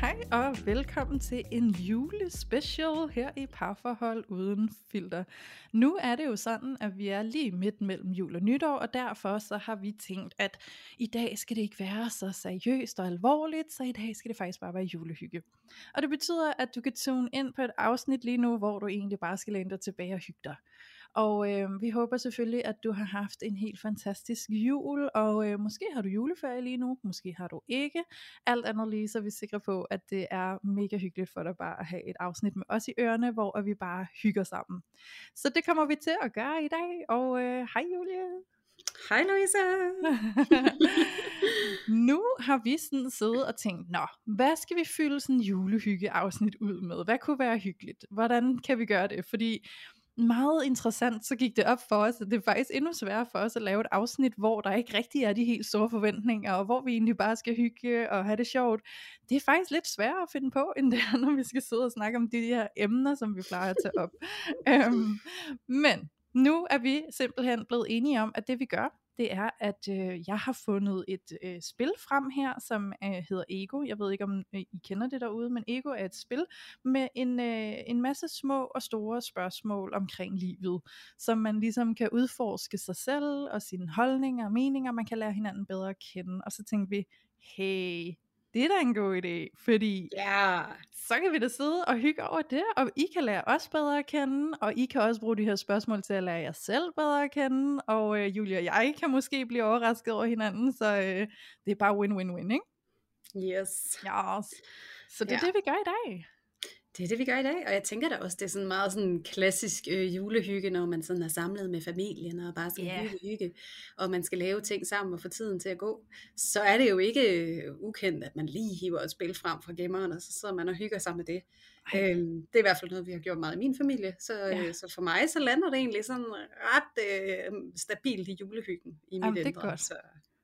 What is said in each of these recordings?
Hej og velkommen til en julespecial her i Parforhold Uden Filter. Nu er det jo sådan, at vi er lige midt mellem jul og nytår, og derfor så har vi tænkt, at i dag skal det ikke være så seriøst og alvorligt, så i dag skal det faktisk bare være julehygge. Og det betyder, at du kan tune ind på et afsnit lige nu, hvor du egentlig bare skal læne dig tilbage og hygge dig. Og øh, vi håber selvfølgelig, at du har haft en helt fantastisk jul, og øh, måske har du juleferie lige nu, måske har du ikke. Alt andet lige, så er vi sikre på, at det er mega hyggeligt for dig bare at have et afsnit med os i ørerne, hvor vi bare hygger sammen. Så det kommer vi til at gøre i dag, og øh, hej Julie! Hej Louise! nu har vi sådan siddet og tænkt, nå, hvad skal vi fylde sådan julehygge afsnit ud med? Hvad kunne være hyggeligt? Hvordan kan vi gøre det? Fordi meget interessant, så gik det op for os, at det er faktisk endnu sværere for os at lave et afsnit, hvor der ikke rigtig er de helt store forventninger, og hvor vi egentlig bare skal hygge og have det sjovt. Det er faktisk lidt sværere at finde på, end det er, når vi skal sidde og snakke om de her emner, som vi plejer at tage op. um, men nu er vi simpelthen blevet enige om, at det vi gør, det er, at øh, jeg har fundet et øh, spil frem her, som øh, hedder Ego. Jeg ved ikke, om øh, I kender det derude, men Ego er et spil med en, øh, en masse små og store spørgsmål omkring livet, som man ligesom kan udforske sig selv og sine holdninger og meninger. Man kan lære hinanden bedre at kende. Og så tænkte vi, hey, det er da en god idé, fordi ja. så kan vi da sidde og hygge over det, og I kan lære os bedre at kende, og I kan også bruge de her spørgsmål til at lære jer selv bedre at kende, og øh, Julia og jeg kan måske blive overrasket over hinanden, så øh, det er bare win-win-win, ikke? Yes. Yes. Så det er ja. det, vi gør i dag. Det er det, vi gør i dag, og jeg tænker da også, det er sådan meget sådan klassisk øh, julehygge, når man sådan er samlet med familien, og bare sådan yeah. hygge, og man skal lave ting sammen og få tiden til at gå. Så er det jo ikke øh, ukendt, at man lige hiver et spil frem fra gemmeren, og så sidder man og hygger sammen med det. Øhm, det er i hvert fald noget, vi har gjort meget i min familie, så, ja. øh, så for mig, så lander det egentlig sådan ret øh, stabilt i julehyggen i mit Jamen, indre. Så,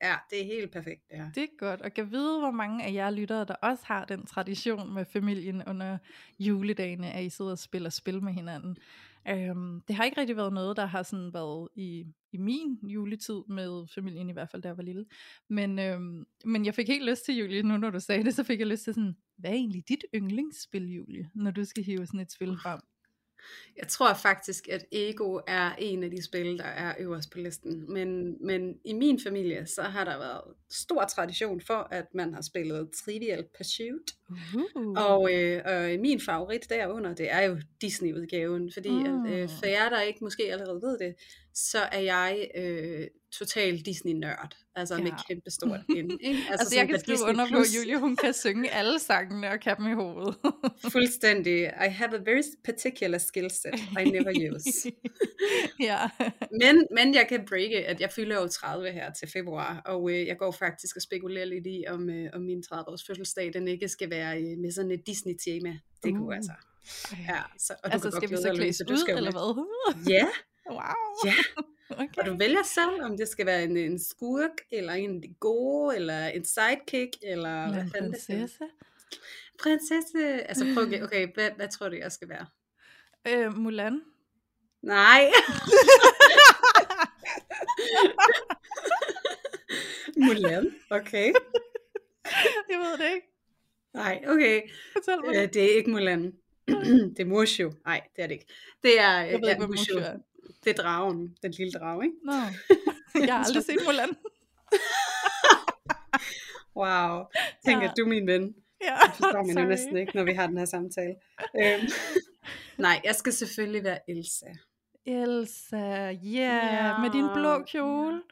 Ja, det er helt perfekt. Ja. Det er godt, og kan vide, hvor mange af jer lyttere, der også har den tradition med familien under juledagene, at I sidder og spiller spil med hinanden. Øhm, det har ikke rigtig været noget, der har sådan været i, i min juletid med familien, i hvert fald da jeg var lille. Men, øhm, men jeg fik helt lyst til, Julie, nu når du sagde det, så fik jeg lyst til sådan, hvad er egentlig dit yndlingsspil, Julie, når du skal hive sådan et spil frem? Jeg tror faktisk, at Ego er en af de spil, der er øverst på listen. Men, men i min familie, så har der været stor tradition for, at man har spillet Trivial Pursuit. Uh. Og, øh, og min favorit derunder, det er jo Disney-udgaven. Fordi uh. at, øh, for jer, der ikke måske allerede ved det, så er jeg øh, total Disney-nørd. Altså ja. med kæmpe stort N. Ikke? Altså, altså jeg kan skrive under på, at Julie hun kan synge alle sangene og kan dem i hovedet. Fuldstændig. I have a very particular skill set I never use. ja. men, men jeg kan breake, at jeg fylder jo 30 her til februar, og øh, jeg går faktisk og spekulerer lidt i, om, øh, om min 30-års fødselsdag, den ikke skal være øh, med sådan et Disney-tema. Det uh. kunne altså. Ja, så, og altså, skal vi så klædes ud, eller hvad? ja. Wow. Ja. Okay. Og du vælger selv, om det skal være en, en skurk, eller en gode, eller en sidekick, eller hvad en prinsesse. Prinsesse. Altså prøv, okay, okay hvad, hvad tror du, jeg skal være? Øh, Mulan. Nej. Mulan, okay. Jeg ved det ikke. Nej, okay. Fortæl mig det. det er ikke Mulan. det er Mushu. Nej, det er det ikke. Det er, jeg ved ja, ikke, Mushu. Er. Det er dragen, den lille drage, ikke? Nå, jeg har aldrig set Mulan. wow, tænker ja. du min ven. Ja, det forstår man jo næsten ikke, når vi har den her samtale. øhm. Nej, jeg skal selvfølgelig være Elsa. Elsa, yeah, ja, med din blå kjole.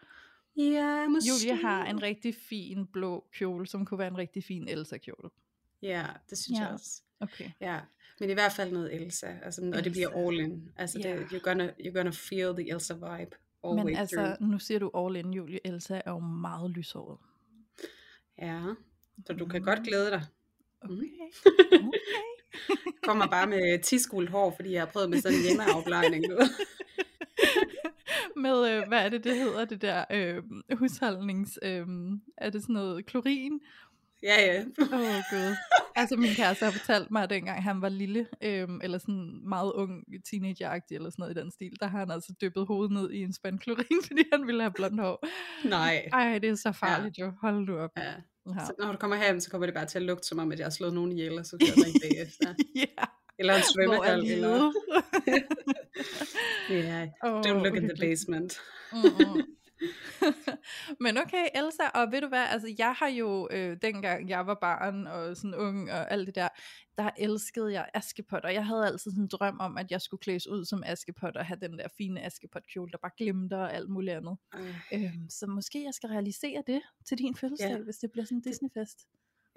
Ja, måske. Julie har en rigtig fin blå kjole, som kunne være en rigtig fin Elsa-kjole. Ja, det synes ja. jeg også. Okay. Ja, men i hvert fald noget Elsa, altså, Elsa. og det bliver all in. Altså, yeah. det, you're, gonna, you're gonna feel the Elsa vibe all Men way altså, through. nu siger du all in, Julie. Elsa er jo meget lyshåret. Ja, så du kan godt glæde dig. Okay. Mm. okay. Kommer bare med tiskuld hår, fordi jeg har prøvet med sådan en hjemmeafplejning. med, øh, hvad er det, det hedder, det der øh, husholdnings, øh, er det sådan noget klorin? Ja, ja. Åh oh, gud. Altså min kæreste har fortalt mig, at dengang han var lille, øhm, eller sådan meget ung, teenageragtig eller sådan noget i den stil, der har han altså dyppet hovedet ned i en spand klorin, fordi han ville have blondt hår. Nej. Ej, det er så farligt ja. jo. Hold du op. Ja. Ja. Så når du kommer hjem, så kommer det bare til at lugte som om, at jeg har slået nogen ihjel, og så bliver det ikke efter. ja. Eller en svømmehal. Eller... livet? Yeah, Åh, don't look in the basement. Mm-mm. Men okay, Elsa, og ved du hvad, altså jeg har jo, øh, dengang jeg var barn og sådan ung og alt det der, der elskede jeg Askepot, og jeg havde altid sådan en drøm om, at jeg skulle klædes ud som Askepot og have den der fine Askepot-kjole, der bare glimter og alt muligt andet. Ej. Øhm, så måske jeg skal realisere det til din fødselsdag, Ja. hvis det bliver sådan en Disney-fest.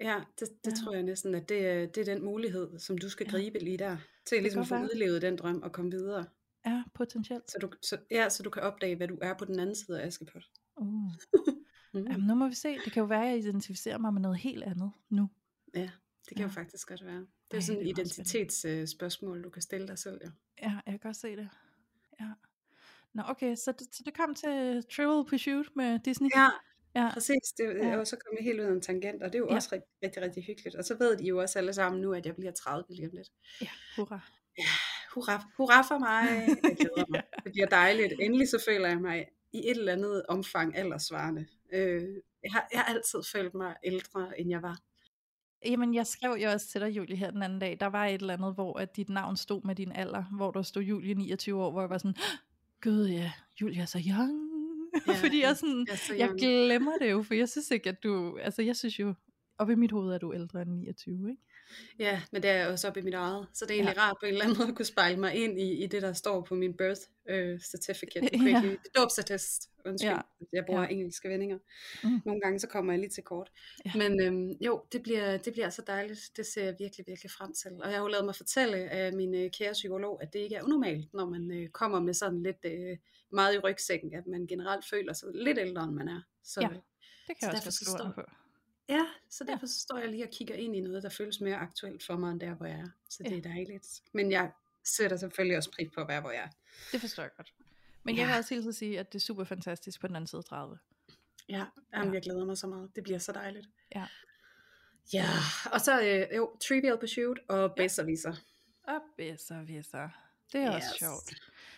Ja, det, det Ja. tror jeg næsten, at det, er- det er den mulighed, som du skal Ja. gribe lige der, til ligesom godt at få udlevet den drøm og komme videre. Ja, potentielt. Så du, så, ja, så du kan opdage, hvad du er på den anden side af Askepot. Uh. Mm. Jamen nu må vi se, det kan jo være, at jeg identificerer mig med noget helt andet nu. Ja, det kan Ja. jo faktisk godt være. Det er Ej, sådan et er identitetsspørgsmål, du kan stille dig selv. Jo. Ja, jeg kan godt se det. Ja. Nå, okay, så det, så det kom til Trivial Pursuit med Disney. Ja, ja. præcis. Det er Ja. jo så kommet helt ud af en tangent, og det er jo Ja. også rigtig, rigtig, rigtig hyggeligt. Og så ved de jo også alle sammen nu, at jeg bliver 30 lige om lidt. ja hurra. Hurra, hurra for mig. Jeg glæder mig. Det bliver dejligt. Endelig så føler jeg mig i et eller andet omfang aldersvarende. Øh, jeg, har, jeg har altid følt mig ældre, end jeg var. Jamen, jeg skrev jo også til dig, Julie, her den anden dag. Der var et eller andet, hvor at dit navn stod med din alder, hvor der stod Julie 29 år, hvor jeg var sådan, gud ja, Julie er så young. Ja, Fordi jeg, sådan, jeg så jeg glemmer det jo, for jeg synes ikke, at du, altså jeg synes jo, op i mit hoved er du ældre end 29, ikke? Ja, men det er jeg også oppe i mit eget. Så det er egentlig ja. rart på en eller anden måde at kunne spejle mig ind i, i det, der står på min birth øh, certificate. Ja. Dåbsattest. Undskyld, Ja. jeg bruger Ja. engelske vendinger. Mm. Nogle gange så kommer jeg lige til kort. Ja. Men øhm, jo, det bliver, det bliver så dejligt. Det ser jeg virkelig, virkelig frem til. Og jeg har jo lavet mig fortælle af min øh, kære psykolog, at det ikke er unormalt, når man øh, kommer med sådan lidt øh, meget i rygsækken, at man generelt føler sig lidt ældre, end man er. Så, Ja. Det kan Så jeg også derfor Ja, så derfor så står jeg lige og kigger ind i noget, der føles mere aktuelt for mig, end der, hvor jeg er. Så det Ja. er dejligt. Men jeg sætter selvfølgelig også pris på at være, hvor jeg er. Det forstår jeg godt. Men jeg Ja. vil også helt sige, at det er super fantastisk på den anden side af 30. Ja, jamen, Ja. jeg glæder mig så meget. Det bliver så dejligt. Ja. Ja, og så øh, jo, Trivial Pursuit og Besserwisser. Og bedser, visser. Det er også Yes. sjovt.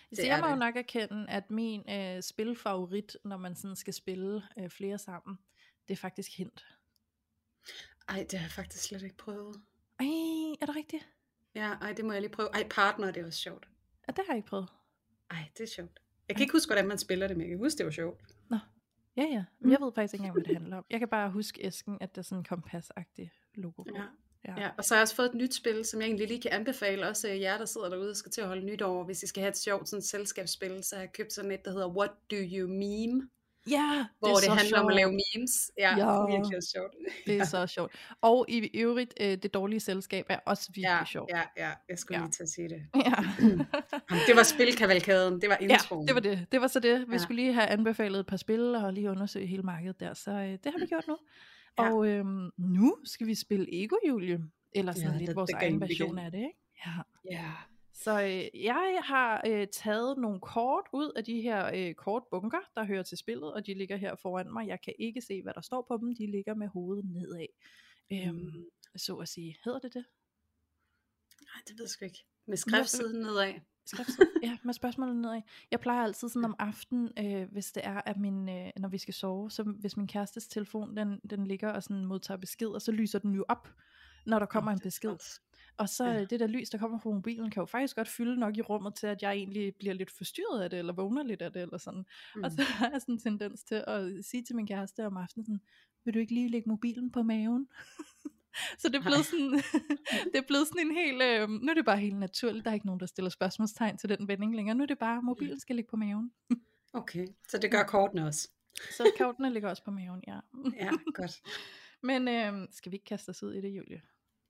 Det Så jeg må jo det. nok erkende, at min øh, spilfavorit, når man sådan skal spille øh, flere sammen, det er faktisk hint. Ej, det har jeg faktisk slet ikke prøvet. Ej, er det rigtigt? Ja, ej, det må jeg lige prøve. Ej, partner, det er også sjovt. Ja, det har jeg ikke prøvet. Ej, det er sjovt. Jeg kan ikke huske, hvordan man spiller det, men jeg kan huske, det var sjovt. Ja, ja. Men jeg ved faktisk ikke engang, hvad det handler om. Jeg kan bare huske æsken, at der er sådan en kompassagtig logo. Ja. Ja. Ja, og så har jeg også fået et nyt spil, som jeg egentlig lige kan anbefale, også øh, jer, der sidder derude og skal til at holde nytår, hvis I skal have et sjovt sådan, selskabsspil, så har jeg købt sådan et, der hedder What Do You Meme, ja hvor det, det, er det handler om at sjovt. lave memes. Ja, Ja. det er virkelig sjovt. Det er så sjovt. Og i øvrigt, øh, det dårlige selskab er også virkelig Ja, sjovt. ja, ja, jeg skulle Ja. lige til at sige det. ja. Det var spilkavalkaden, det var Ja, introen. det var det. Det var så det. Vi Ja. skulle lige have anbefalet et par spil og lige undersøge hele markedet der. Så øh, det har vi gjort nu. Ja. Og øhm, nu skal vi spille Ego Julie. Eller sådan Ja, lidt the- vores the egen version af det, ikke? Ja. Ja. Så øh, jeg har øh, taget nogle kort ud af de her øh, kortbunker, der hører til spillet, og de ligger her foran mig. Jeg kan ikke se, hvad der står på dem. De ligger med hovedet nedad. Øhm, Mm. Så at sige. Hedder det det? Nej, det ved jeg sgu ikke. Med skriftsiden nedad. Skriftside. ja, med spørgsmålet nedad. Jeg plejer altid sådan om aftenen, øh, hvis det er, at min, øh, når vi skal sove, så hvis min kærestes telefon, den, den ligger og sådan modtager besked, og så lyser den jo op, når der kommer en besked. Og så Ja. øh, det der lys, der kommer fra mobilen, kan jo faktisk godt fylde nok i rummet til, at jeg egentlig bliver lidt forstyrret af det, eller vågner lidt af det, eller sådan. Mm. Og så har jeg sådan en tendens til at sige til min kæreste om aftenen, sådan, vil du ikke lige lægge mobilen på maven? så det er blevet sådan, det er blevet sådan en helt, øh, nu er det bare helt naturligt, der er ikke nogen, der stiller spørgsmålstegn til den vending længere. Nu er det bare, mobilen skal ligge på maven. Okay, så det gør kortene også. Så kortene ligger også på maven, ja. Ja, godt. Men øh, skal vi ikke kaste os ud i det, Julie?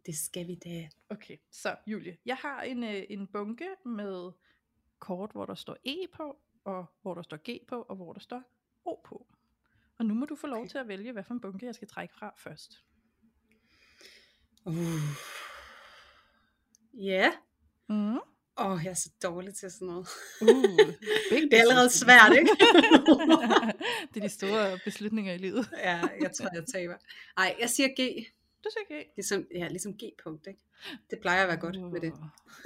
Det skal vi da. Okay, så Julie, jeg har en, øh, en bunke med kort, hvor der står E på, og hvor der står G på, og hvor der står O på. Og nu må du få lov Okay. til at vælge, hvad for en bunke jeg skal trække fra først. Uh. Ja, Mm. Åh, oh, jeg er så dårlig til sådan noget. Uh, det er allerede svært, ikke? det er de store beslutninger i livet. ja, jeg tror, jeg taber. Nej, jeg siger G. Du siger G. Ligesom, ja, ligesom G-punkt, ikke? Det plejer at være godt uh, med det.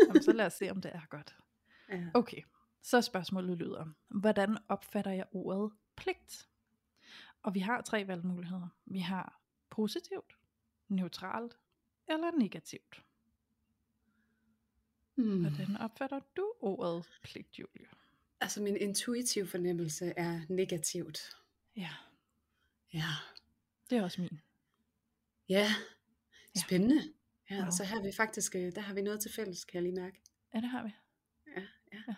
Jamen, så lad os se, om det er godt. Ja. Okay, så spørgsmålet lyder, hvordan opfatter jeg ordet pligt? Og vi har tre valgmuligheder. Vi har positivt, neutralt eller negativt. Hmm. Hvordan opfatter du ordet pligt, Julie? Altså min intuitive fornemmelse er negativt. Ja, Ja. det er også min. Ja. Spændende. Ja, og så har vi faktisk, øh, der har vi noget til fælles, kan jeg lige mærke. Ja, det har vi. Ja, ja. Ja.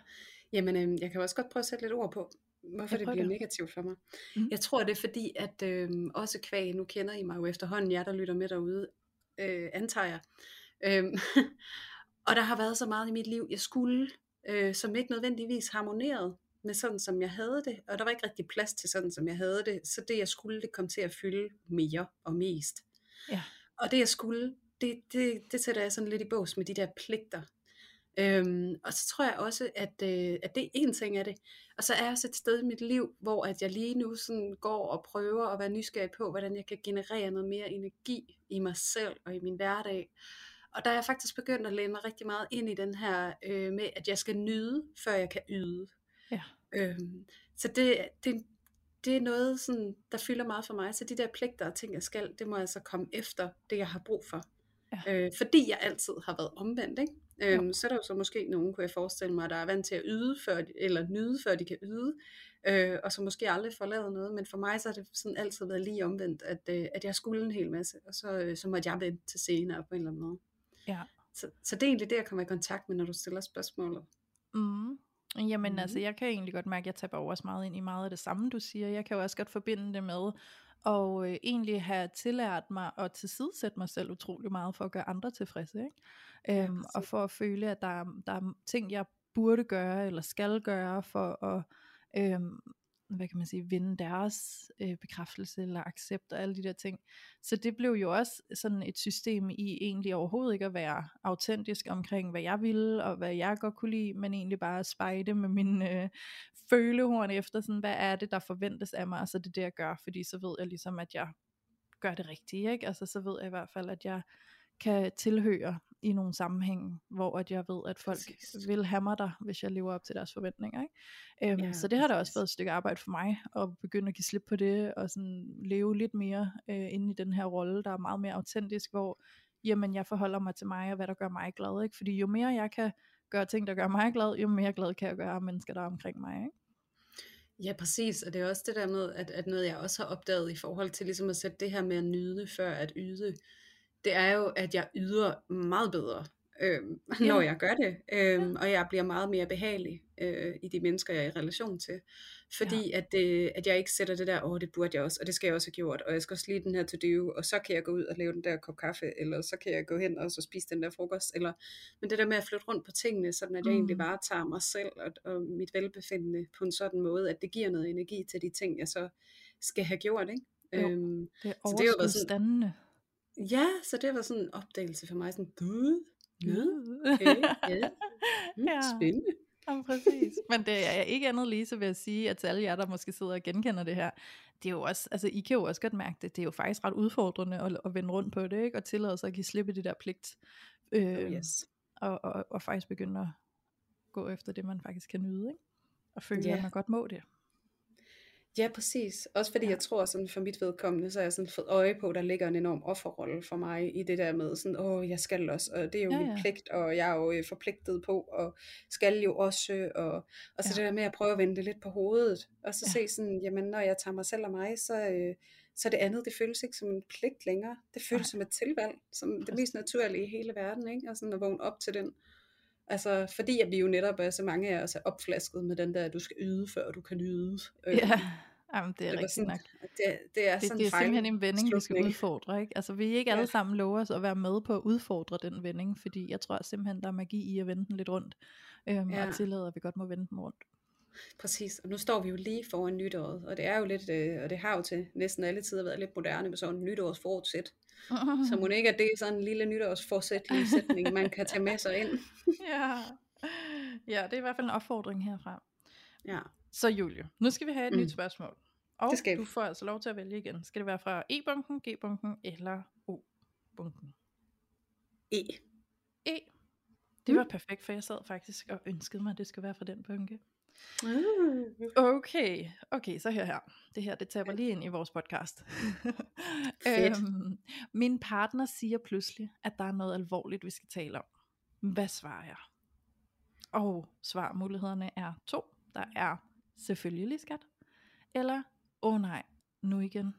Jamen, øh, jeg kan også godt prøve at sætte lidt ord på, hvorfor Ja, det bliver negativt for mig. Mhm. Jeg tror, det er fordi, at øh, også kvæg, nu kender I mig jo efterhånden, jer der lytter med derude, øh, antager jeg. Øh, og der har været så meget i mit liv, jeg skulle, øh, som ikke nødvendigvis harmonerede med sådan, som jeg havde det. Og der var ikke rigtig plads til sådan, som jeg havde det. Så det, jeg skulle, det kom til at fylde mere og mest. Ja. Og det, jeg skulle, det, det, det sætter jeg sådan lidt i bås med de der pligter. Øhm, og så tror jeg også, at, øh, at det er en ting af det. Og så er jeg også et sted i mit liv, hvor at jeg lige nu sådan går og prøver at være nysgerrig på, hvordan jeg kan generere noget mere energi i mig selv og i min hverdag. Og der er jeg faktisk begyndt at læne mig rigtig meget ind i den her øh, med, at jeg skal nyde, før jeg kan yde. Ja. Øhm, så det, det, det er noget, sådan, der fylder meget for mig. Så de der pligter og ting, jeg skal, det må altså komme efter det, jeg har brug for. Ja. Øh, fordi jeg altid har været omvendt. Ikke? Øhm, så er der jo så måske nogen, kunne jeg forestille mig, der er vant til at yde, før de, eller nyde, før de kan yde, øh, og så måske aldrig får lavet noget. Men for mig så har det sådan altid været lige omvendt, at, øh, at jeg skulle en hel masse, og så, øh, så måtte jeg vente til senere på en eller anden måde. Ja. Så, så det er egentlig det, jeg kommer i kontakt med, når du stiller spørgsmålet. Mm. Jamen Mhm. altså, jeg kan egentlig godt mærke, at jeg taber også meget ind i meget af det samme, du siger. Jeg kan jo også godt forbinde det med, og øh, egentlig have tillært mig at tilsidesætte mig selv utrolig meget for at gøre andre tilfredse. Ikke? Ja, Øhm, og præcis. for at føle, at der, er- der er ting, jeg burde gøre, eller skal gøre, for at, øhm, hvad kan man sige, vinde deres øh, bekræftelse eller accept og alle de der ting. Så det blev jo også sådan et system i egentlig overhovedet ikke at være autentisk omkring, hvad jeg ville, og hvad jeg godt kunne lide, men egentlig bare at spejde med min øh, følehorn efter, sådan, hvad er det, der forventes af mig, og så det det, jeg gør, fordi så ved jeg ligesom, at jeg gør det rigtige, ikke? Altså så ved jeg i hvert fald, at jeg kan tilhøre i nogle sammenhænge, hvor at jeg ved, at folk Præcis. vil have mig der, hvis jeg lever op til deres forventninger. Ikke? Øhm, Ja, så det har da også været et stykke arbejde for mig, at begynde at give slip på det, og sådan leve lidt mere øh, inde i den her rolle, der er meget mere autentisk, hvor jamen, jeg forholder mig til mig, og hvad der gør mig glad. Ikke? Fordi jo mere jeg kan gøre ting, der gør mig glad, jo mere glad kan jeg gøre mennesker, der er omkring mig. Ikke? Ja, præcis. Og det er også det der med, at, at noget jeg også har opdaget i forhold til ligesom at sætte det her med at nyde før at yde, det er jo, at jeg yder meget bedre, Ja. når jeg gør det. Øhm, og jeg bliver meget mere behagelig øh, i de mennesker, jeg er i relation til. Fordi at, det, at jeg ikke sætter det der, åh, det burde jeg også, og det skal jeg også have gjort, og jeg skal også lige den her to do, og så kan jeg gå ud og lave den der kop kaffe, eller så kan jeg gå hen og så spise den der frokost, eller, men det der med at flytte rundt på tingene, sådan at jeg Mm. egentlig bare tager mig selv og, og mit velbefindende på en sådan måde, at det giver noget energi til de ting, jeg så skal have gjort, ikke? Jo. Øhm, Det er overskudsdannende. Ja, så det var sådan en opdagelse for mig, sådan, gud, Nå, okay, ja, mm, Ja. spændende. Ja, præcis. Men det er ikke andet lige, så vil jeg sige, at til alle jer, der måske sidder og genkender det her, det er jo også, altså I kan jo også godt mærke det, det er jo faktisk ret udfordrende at, at vende rundt på det, ikke? og tillade sig at give slip i det der pligt, øh, Oh, yes. og, og, og faktisk begynde at gå efter det, man faktisk kan nyde, ikke? og føle, Ja. at man godt må det. Ja, præcis. Også fordi Ja. ja. jeg tror, sådan for mit vedkommende, så har jeg sådan fået øje på, der ligger en enorm offerrolle for mig i det der med sådan, åh, jeg skal også, og det er jo Ja, ja, min ja. pligt, og jeg er jo øh, forpligtet på, og skal jo også, og, og så Ja. det der med at prøve at vende det lidt på hovedet, og så Ja. se sådan, jamen når jeg tager mig selv og mig, så, øh, så det andet, det føles ikke som en pligt længere, det føles Nej. som et tilvalg, som det mest naturlige i hele verden, ikke? og sådan at vågne op til den. Altså, fordi at vi jo netop er så mange af os er opflasket med den der, at du skal yde, før du kan nyde. Øh, Ja, Jamen, det er det, rigtigt sådan, nok. det, det er Det, sådan det er fejl simpelthen en vending, vi skal udfordre. Ikke? Altså, vi ikke alle Ja. sammen lover os at være med på at udfordre den vending, fordi jeg tror simpelthen, der er magi i at vende den lidt rundt, øhm, Ja. og tillade, at vi godt må vende den rundt. Præcis, og nu står vi jo lige foran nytåret, og det er jo lidt, øh, og det har jo til næsten alle tider været lidt moderne med sådan en nytårsfortsæt. Mm. Så må det ikke, at det er sådan en lille nytårsforsætlig sætning, man kan tage med sig ind. ja. ja, det er i hvert fald en opfordring herfra. Ja. Så Julie, nu skal vi have et mm. nyt spørgsmål. Og Det skal vi. du får altså lov til at vælge igen. Skal det være fra E-bunken, G-bunken eller O-bunken? E. E. Det Mm. var perfekt, for jeg sad faktisk og ønskede mig, at det skulle være fra den bunke. Okay, okay, så hør her. Det her, det taber lige ind i vores podcast. Øhm, min partner siger pludselig, at der er noget alvorligt, vi skal tale om. Hvad svarer jeg? Og svarmulighederne er to. Der er selvfølgelig skat, eller åh oh nej, nu igen.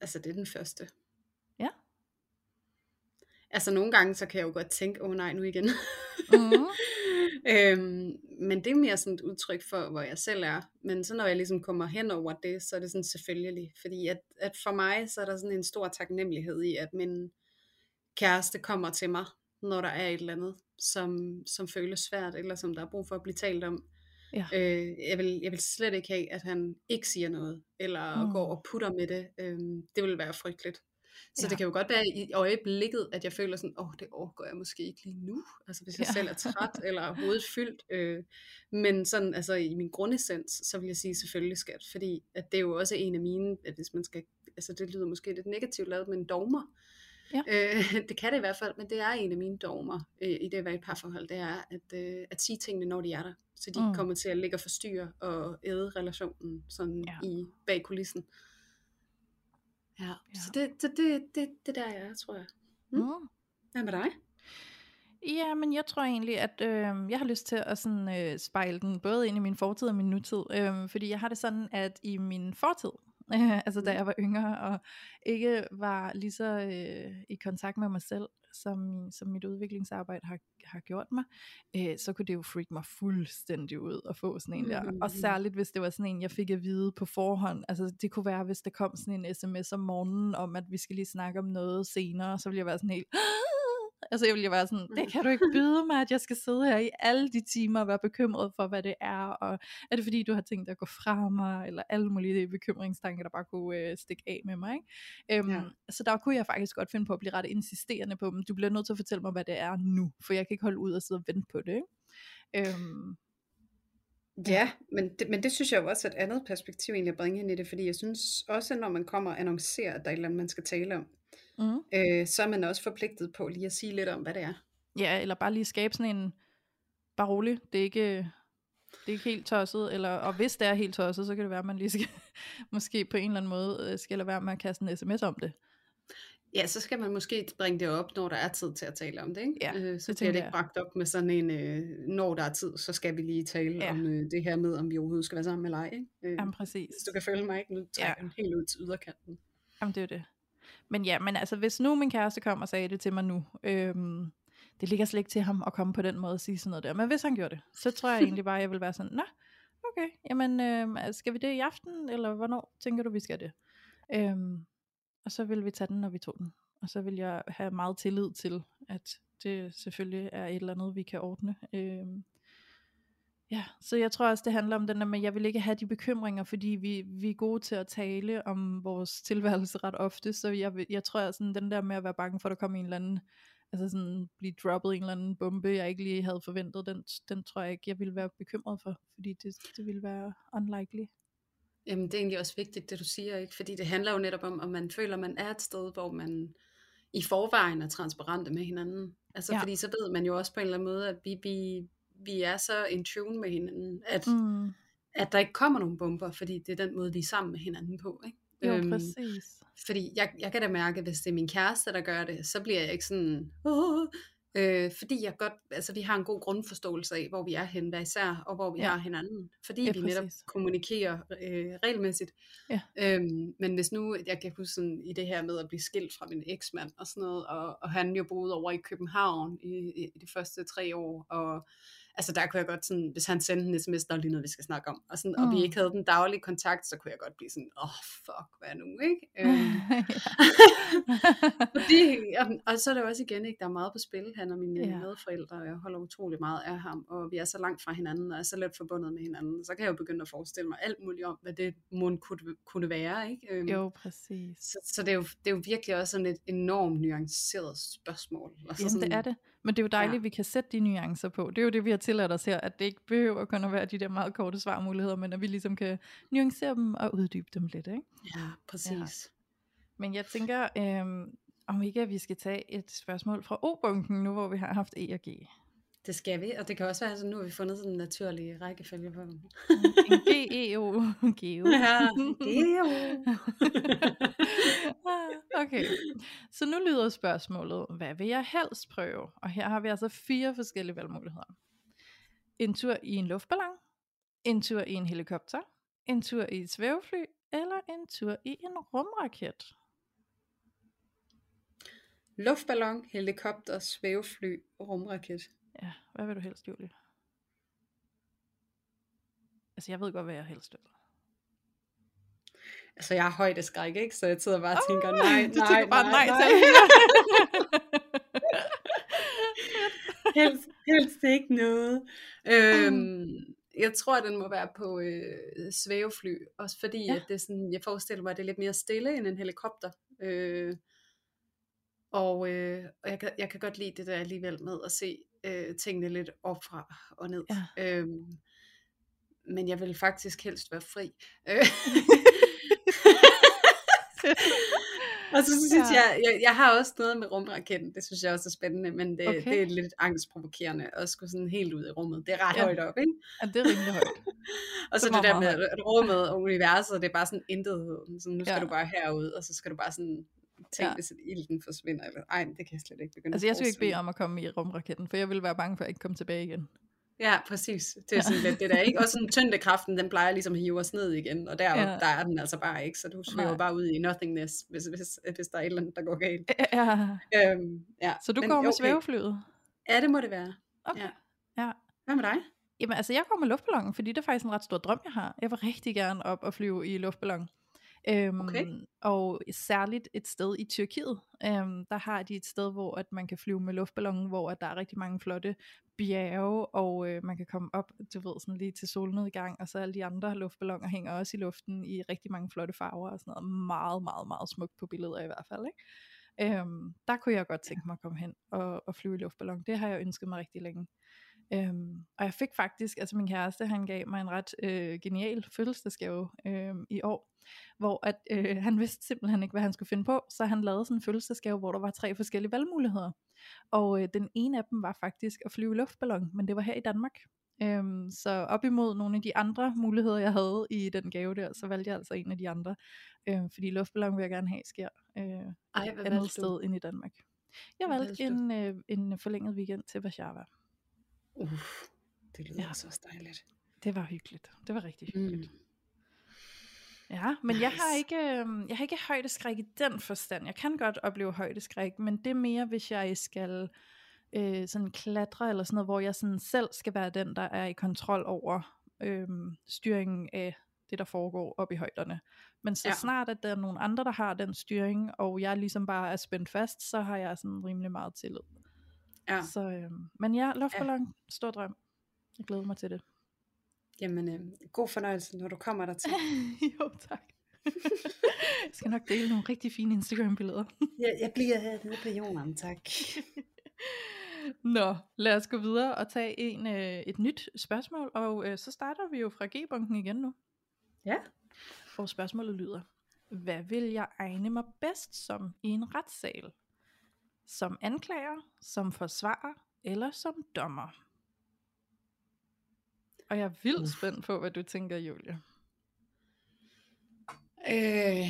Altså, det er den første. Altså, nogle gange, så kan jeg jo godt tænke, åh oh, nej, nu igen. Mhm. øhm, men det er mere sådan et udtryk for, hvor jeg selv er. Men så når jeg ligesom kommer hen over det, så er det sådan selvfølgelig. Fordi at, at for mig, så er der sådan en stor taknemmelighed i, at min kæreste kommer til mig, når der er et eller andet, som, som føles svært, eller som der er brug for at blive talt om. Ja. Øh, jeg, vil, jeg vil slet ikke have, at han ikke siger noget, eller Mm. mm. går og putter med det. Øhm, det vil være frygteligt. Så Ja. det kan jo godt være i øjeblikket, at jeg føler sådan, åh, oh, det overgår jeg måske ikke lige nu. Altså hvis jeg Ja. selv er træt, eller hovedet fyldt. Øh, men sådan, altså i min grundessens, så vil jeg sige selvfølgelig skat. Fordi at det er jo også en af mine, at hvis man skal, altså det lyder måske lidt negativt lavet, men dogmer. Ja. Øh, det kan det i hvert fald, men det er en af mine dogmer øh, i det at være i et parforhold, det er at, øh, at sige tingene, når de er der. Så de Mm. mm. kommer til at ligge og forstyrre og æde relationen sådan ja. i bag kulissen. Ja, så det, det, det, det, det der jeg er, tror jeg. Mm. Mm. Hvad med dig? Ja, men jeg tror egentlig, at øh, jeg har lyst til at sådan, øh, spejle den både ind i min fortid og min nutid. Øh, fordi jeg har det sådan, at i min fortid, øh, altså da Mm. jeg var yngre og ikke var lige så øh, i kontakt med mig selv, som, som mit udviklingsarbejde har, har gjort mig, øh, så kunne det jo freak mig fuldstændig ud at få sådan en der. Og Mhm. særligt hvis det var sådan en, jeg fik at vide på forhånd. Altså det kunne være, hvis der kom sådan en sms om morgenen, om at vi skal lige snakke om noget senere, så ville jeg være sådan helt... Altså jeg ville jo være sådan, det kan du ikke byde mig, at jeg skal sidde her i alle de timer og være bekymret for, hvad det er, og er det fordi, du har tænkt at gå fra mig, eller alle mulige bekymringstanker, der bare kunne øh, stikke af med mig. Ikke? Øhm, Ja. Så der kunne jeg faktisk godt finde på at blive ret insisterende på dem. Du bliver nødt til at fortælle mig, hvad det er nu, for jeg kan ikke holde ud og sidde og vente på det. Ikke? Øhm, Ja, men det, men det synes jeg jo også er et andet perspektiv egentlig at bringe ind i det, fordi jeg synes også, når man kommer og annoncerer, at der er et eller andet, man skal tale om, mm. øh, så er man også forpligtet på lige at sige lidt om, hvad det er. Ja, eller bare lige skabe sådan en, bare rolig, det er ikke, det er ikke helt tosset, eller, og hvis det er helt tosset, så kan det være, at man lige skal, måske på en eller anden måde, øh, skal lade være med at kaste en sms om det. Ja, så skal man måske bringe det op, når der er tid til at tale om det. Ikke? Ja, øh, så det bliver det ikke bragt op med sådan en, øh, når der er tid, så skal vi lige tale Ja. om øh, det her med, om vi overhovedet skal være sammen med dig. Ikke? Øh, Jamen præcis. hvis du kan følge mig, ikke? nu trækker Ja. helt ud til yderkanten. Jamen det er det. Men ja, men altså hvis nu min kæreste kom og sagde det til mig nu, øhm, det ligger slet ikke til ham at komme på den måde og sige sådan noget der. Men hvis han gjorde det, så tror jeg egentlig bare, at jeg vil være sådan, nå, okay, jamen øh, skal vi det i aften, eller hvornår tænker du, vi skal det? Øhm, og så vil vi tage den, når vi tog den. Og så vil jeg have meget tillid til, at det selvfølgelig er et eller andet, vi kan ordne. Øhm, Ja, så jeg tror også, det handler om den der med, at jeg vil ikke have de bekymringer, fordi vi, vi er gode til at tale om vores tilværelse ret ofte, så jeg, jeg tror, at sådan, den der med at være bange for, at der kommer en eller anden, altså sådan blive droppet en eller anden bombe, jeg ikke lige havde forventet, den, den tror jeg ikke, jeg ville være bekymret for, fordi det, det ville være unlikely. Jamen, det er egentlig også vigtigt, det du siger, ikke? Fordi det handler jo netop om, om man føler, man er et sted, hvor man i forvejen er transparente med hinanden. Altså, ja. fordi så ved man jo også på en eller anden måde, at vi, vi, vi er så in tune med hinanden, at, Mm, at der ikke kommer nogen bomber, fordi det er den måde, vi er sammen med hinanden på, ikke? jo, Øhm, præcis. Fordi jeg, jeg kan da mærke, at hvis det er min kæreste, der gør det, så bliver jeg ikke sådan, Åh! øh, fordi jeg godt, altså vi har en god grundforståelse af, hvor vi er henne hver især, og hvor vi Ja. har hinanden. Fordi Ja, vi netop kommunikerer øh, regelmæssigt. Ja. Øhm, men hvis nu, jeg kan huske sådan, i det her med at blive skilt fra min eksmand og sådan noget, og, og han jo boede over i København i, i de første tre år, og altså der kunne jeg godt sådan, hvis han sendte en sms, der er lige noget, vi skal snakke om, og, sådan, mm. og vi Mm. ikke havde den daglige kontakt, så kunne jeg godt blive sådan, åh, oh, fuck, hvad nu, ikke? Øhm, fordi, og, og så er jo også igen, ikke, der er meget på spil, han og mine ja. medforældre, og jeg holder utrolig meget af ham, og vi er så langt fra hinanden, og er så let forbundet med hinanden, så kan jeg jo begynde at forestille mig alt muligt om, hvad det må kunne, kunne være, ikke? Øhm, jo, præcis. Så, så det, er jo, det er jo virkelig også sådan et enormt nuanceret spørgsmål. Altså Jamen, sådan, det er det. Men det er jo dejligt, Ja. at vi kan sætte de nuancer på. Det er jo det, vi har tilladt os her, at det ikke behøver kun at være de der meget korte svarmuligheder, men at vi ligesom kan nuancere dem og uddybe dem lidt, ikke? Ja, præcis. Men jeg tænker, øhm, om ikke at vi skal tage et spørgsmål fra O-bunken, nu hvor vi har haft E og G. Det skal vi, og det kan også være, at nu har vi fundet sådan en naturlig rækkefølge på dem. En G-E-O. Geo. Ja, Geo. Okay, så nu lyder spørgsmålet, hvad vil jeg helst prøve? Og her har vi altså fire forskellige valgmuligheder. En tur i en luftballon, en tur i en helikopter, en tur i et svævefly, eller en tur i en rumraket. Luftballon, helikopter, svævefly, rumraket. Ja, hvad vil du helst, Julie? Altså, jeg ved godt, hvad jeg helst vil. Altså, jeg har højdeskræk, ikke? Så jeg sidder bare og tænker, nej, du nej, tænker bare, nej, nej, nej. helst, helst ikke noget. Øhm, jeg tror, at den må være på øh, svævefly, også fordi Ja. ja. at det er sådan, jeg forestiller mig, at det er lidt mere stille end en helikopter. Øh, og øh, og jeg, kan, jeg kan godt lide det der alligevel med at se øh, tingene lidt op fra og ned. Ja. Øhm, men jeg vil faktisk helst være fri. Øh. Og så synes Ja. jeg, jeg, jeg har også noget med rumraketten, det synes jeg også er spændende, men det, Okay. det er lidt angstprovokerende at skulle sådan helt ud i rummet. Det er ret Ja. højt op, ikke? ja, det er rimelig højt. Og så Det det der med at rummet og universet, det er bare sådan intethed. Så nu skal ja. du bare herud, og så skal du bare sådan tænke, Ja. ja. hvis ilden forsvinder. Eller, ej, det kan jeg slet ikke begynde Altså, jeg skulle ikke bede om at komme i rumraketten, for jeg ville være bange for at ikke komme tilbage igen. Ja, præcis. Det er sådan lidt det der, ikke? Og sådan tyngdekraften, den plejer ligesom at hive os ned igen, og der, Ja. ja. der er den altså bare ikke, så du svæver bare ud i nothingness, hvis, hvis, hvis der er et eller andet, der går galt. Ja. Øhm, ja. Så du Men går med okay. svæveflyet? Ja, det må det være. Okay. Ja. Ja. Hvad med dig? Jamen altså, jeg går med luftballonen, fordi det er faktisk en ret stor drøm, jeg har. Jeg vil rigtig gerne op og flyve i luftballon. Øhm, Okay. Og særligt et sted i Tyrkiet. Øhm, der har de et sted, hvor at man kan flyve med luftballonen, hvor at der er rigtig mange flotte bjerge, og øh, man kan komme op, du ved, sådan lige til solnedgang, og så alle de andre luftballoner hænger også i luften i rigtig mange flotte farver og sådan noget. Meget, meget, meget smukt på billeder i hvert fald, ikke? Øhm, der kunne jeg godt tænke mig at komme hen og, og flyve i luftballon. Det har jeg ønsket mig rigtig længe. Øhm, og jeg fik faktisk, altså min kæreste, han gav mig en ret øh, genial fødselsdagsgave øh, i år, hvor at, øh, han vidste simpelthen ikke, hvad han skulle finde på, så han lavede sådan en fødselsdagsgave, hvor der var tre forskellige valgmuligheder. Og øh, den ene af dem var faktisk at flyve luftballon, men det var her i Danmark. Øhm, så op imod nogle af de andre muligheder, jeg havde i den gave der, så valgte jeg altså en af de andre. Øh, fordi luftballon vil jeg gerne have sker øh, Ej, hvad andet sted end i Danmark. Jeg valgte en, øh, en forlænget weekend til Warszawa. Uff, det lyder Ja. altså også dejligt. Det var hyggeligt. Det var rigtig hyggeligt. Mm. Ja, men jeg har Nice. ikke, øh, jeg har ikke højdeskræk i den forstand. Jeg kan godt opleve højdeskræk, men det er mere, hvis jeg skal øh, sådan klatre eller sådan noget, hvor jeg sådan selv skal være den, der er i kontrol over øh, styringen af det, der foregår op i højderne. Men så ja. Snart, at der er nogle andre, der har den styring, og jeg ligesom bare er spændt fast, så har jeg sådan rimelig meget tillid. Ja, Så, øh, men ja, luftballon, ja. stor drøm. Jeg glæder mig til det. jamen øh, god fornøjelse, når du kommer der til. jo, tak. jeg skal nok dele nogle rigtig fine Instagram-billeder. jeg, jeg bliver hernede på jorden, tak. Nå, lad os gå videre og tage en, øh, et nyt spørgsmål, og øh, så starter vi jo fra G-bunken igen nu. Ja. Og spørgsmålet lyder, hvad vil jeg egne mig bedst som i en retssal? Som anklager, som forsvarer eller som dommer? Og jeg er vildt spændt på, hvad du tænker, Julie. Øh,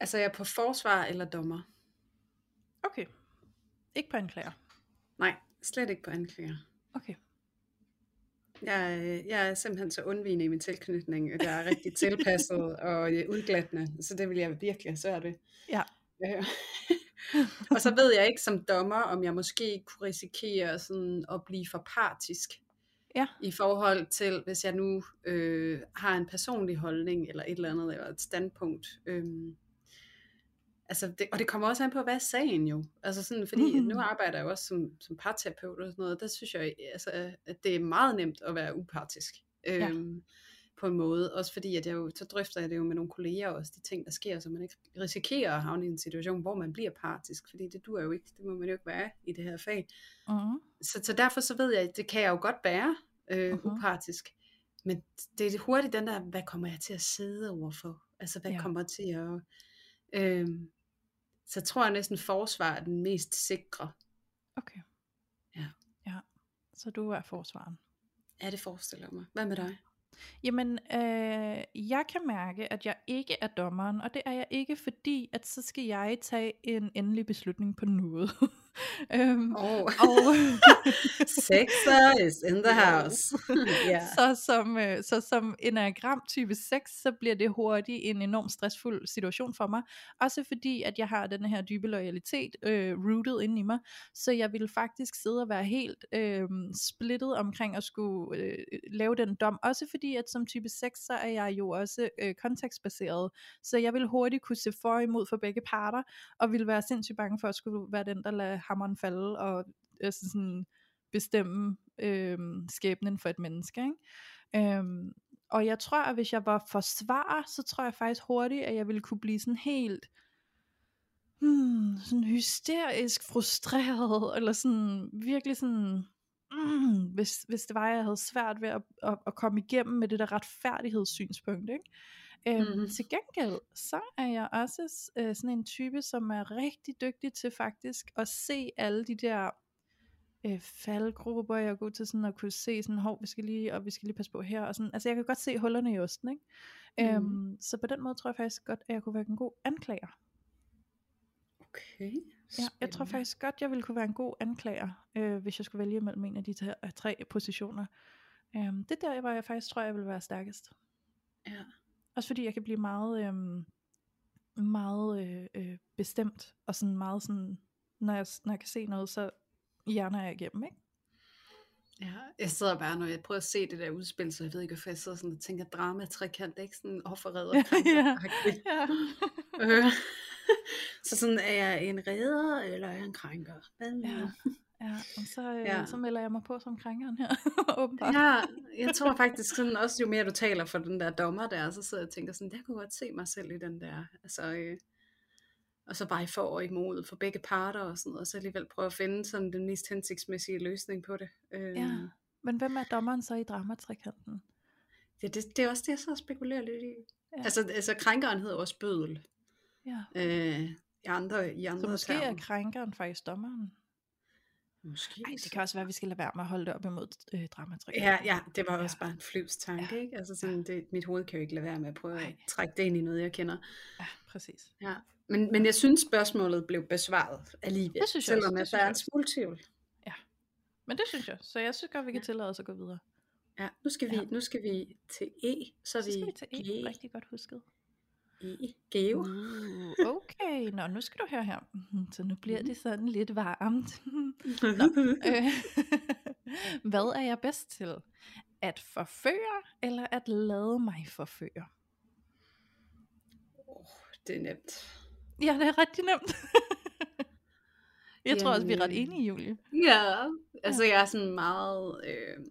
altså jeg er på forsvar eller dommer? Okay. Ikke på anklager. Nej, slet ikke på anklager. Okay. Jeg, jeg er simpelthen så undvigende i min tilknytning, at jeg er rigtig tilpasset og øh, udglattende, så det vil jeg virkelig have svært ved. Ja. Øh, Og så ved jeg ikke som dommer, om jeg måske kunne risikere sådan at blive for partisk. Ja. I forhold til, hvis jeg nu øh, har en personlig holdning, eller et eller andet, eller et standpunkt. Øh, altså det, og det kommer også an på, hvad er sagen jo? Altså sådan, fordi Mhm. nu arbejder jeg jo også som, som parterapeut og sådan noget, der synes jeg, altså, at det er meget nemt at være upartisk. Ja. Øhm, på en måde, også fordi at jeg jo, så drøfter jeg det jo med nogle kolleger også, de ting der sker, så man ikke risikerer at havne i en situation, hvor man bliver partisk, fordi det duer jo ikke, det må man jo ikke være i det her fag. Mm. Så, så derfor så ved jeg, at det kan jeg jo godt være øh, Mhm. upartisk, men det er hurtigt den der, hvad kommer jeg til at sidde overfor? Altså hvad ja. kommer til at... Øh, så tror jeg næsten forsvar er den mest sikre. Okay. Ja. Ja, så du er forsvaren. Ja, det forestiller mig. Hvad med dig? Jamen, øh, jeg kan mærke, at jeg ikke er dommeren, og det er jeg ikke, fordi at så skal jeg tage en endelig beslutning på noget. øhm, Oh. og Sexer is in the house. ja. så, som, øh, så som enagram type 6, så bliver det hurtigt en enormt stressfuld situation for mig. Også fordi, at jeg har den her dybe loyalitet øh, rooted inde i mig. Så jeg ville faktisk sidde og være helt øh, splittet omkring at skulle øh, lave den dom. Også fordi, at som type 6, så er jeg jo også øh, kontekstbaseret. Så jeg vil hurtigt kunne se for og imod for begge parter, og ville være sindssygt bange for at skulle være den, der lader hammeren falde, og altså sådan bestemme øh, skæbnen for et menneske. Ikke? Øh, og jeg tror, at hvis jeg var forsvarer, så tror jeg faktisk hurtigt, at jeg ville kunne blive sådan helt hmm, sådan hysterisk frustreret, eller sådan virkelig sådan, mm, hvis, hvis det var, at jeg havde svært ved at, at, at komme igennem med det der retfærdighedssynspunkt. Ikke? Øhm, Mhm. Til gengæld, så er jeg også øh, sådan en type, som er rigtig dygtig til faktisk at se alle de der øh, faldgrupper, jeg er god til sådan at kunne se sådan, hov, vi skal lige, og vi skal lige passe på her, og sådan, altså jeg kan godt se hullerne i osten, ikke? Mhm. Øhm, så på den måde tror jeg faktisk godt, at jeg kunne være en god anklager. Okay. Ja, jeg tror spændende. faktisk godt, jeg ville kunne være en god anklager, øh, hvis jeg skulle vælge mellem en af de tre, tre positioner. Øhm, det er der, hvor jeg faktisk tror, jeg vil være stærkest. Ja. Også fordi jeg kan blive meget, øhm, meget øh, øh, bestemt, og sådan meget sådan, når jeg, når jeg kan se noget, så hjerner jeg igennem, ikke? Ja, jeg sidder bare, når jeg prøver at se det der udspil, så jeg ved ikke, hvorfor jeg sidder sådan og tænker, drama, trekant, ikke sådan offerredder. ja, ja. Øh, så sådan, er jeg en redder, eller er jeg en krænker? Hvad Ja. Ja, og så, øh, Ja. så melder jeg mig på som krænkeren her, åbenbart. Ja, jeg tror faktisk sådan også, jo mere du taler for den der dommer der, så sidder jeg og tænker sådan, jeg kunne godt se mig selv i den der, altså, øh, og så veje for og imod for begge parter og sådan noget, og så alligevel prøve at finde sådan den mest hensigtsmæssige løsning på det. Øh, Ja. Men hvem er dommeren så i dramatrikanten? ja det, det er også det, jeg så spekulerer lidt i. Ja. Altså, altså krænkeren hedder også bødel. Ja. Øh, i andre, i andre Så måske er termer. krænkeren faktisk dommeren. Måske. Ej, det kan også være, at vi skal lade være med at holde det op imod øh, dramatrikanten. Ja, ja, det var Ja. også bare en flyvs tanke, Ja. ikke? Altså sådan, det, mit hoved kan jo ikke lade være med at prøve Nej. at trække det ind i noget, jeg kender. ja præcis. Ja. Men, men jeg synes, spørgsmålet blev besvaret alligevel, Det synes jeg også, selvom det at synes der jeg er en også. smule tvivl. Men det synes jeg. Så jeg synes godt, vi kan Ja. tillade os at gå videre. Ja, nu skal vi, Ja. nu skal vi til E, så Så skal vi vi til E. G, Rigtig godt husket. E, Geo. Uh, okay, nå nu skal du høre her. Mhm, Så nu bliver Mhm. det sådan lidt varmt. Nå, øh, Hvad er jeg bedst til? At forføre, eller at lade mig forføre? oh, det er nemt. Ja, det er rigtig nemt. jeg tror også, vi er ret enige, Julie. Ja, altså jeg er sådan meget, øh,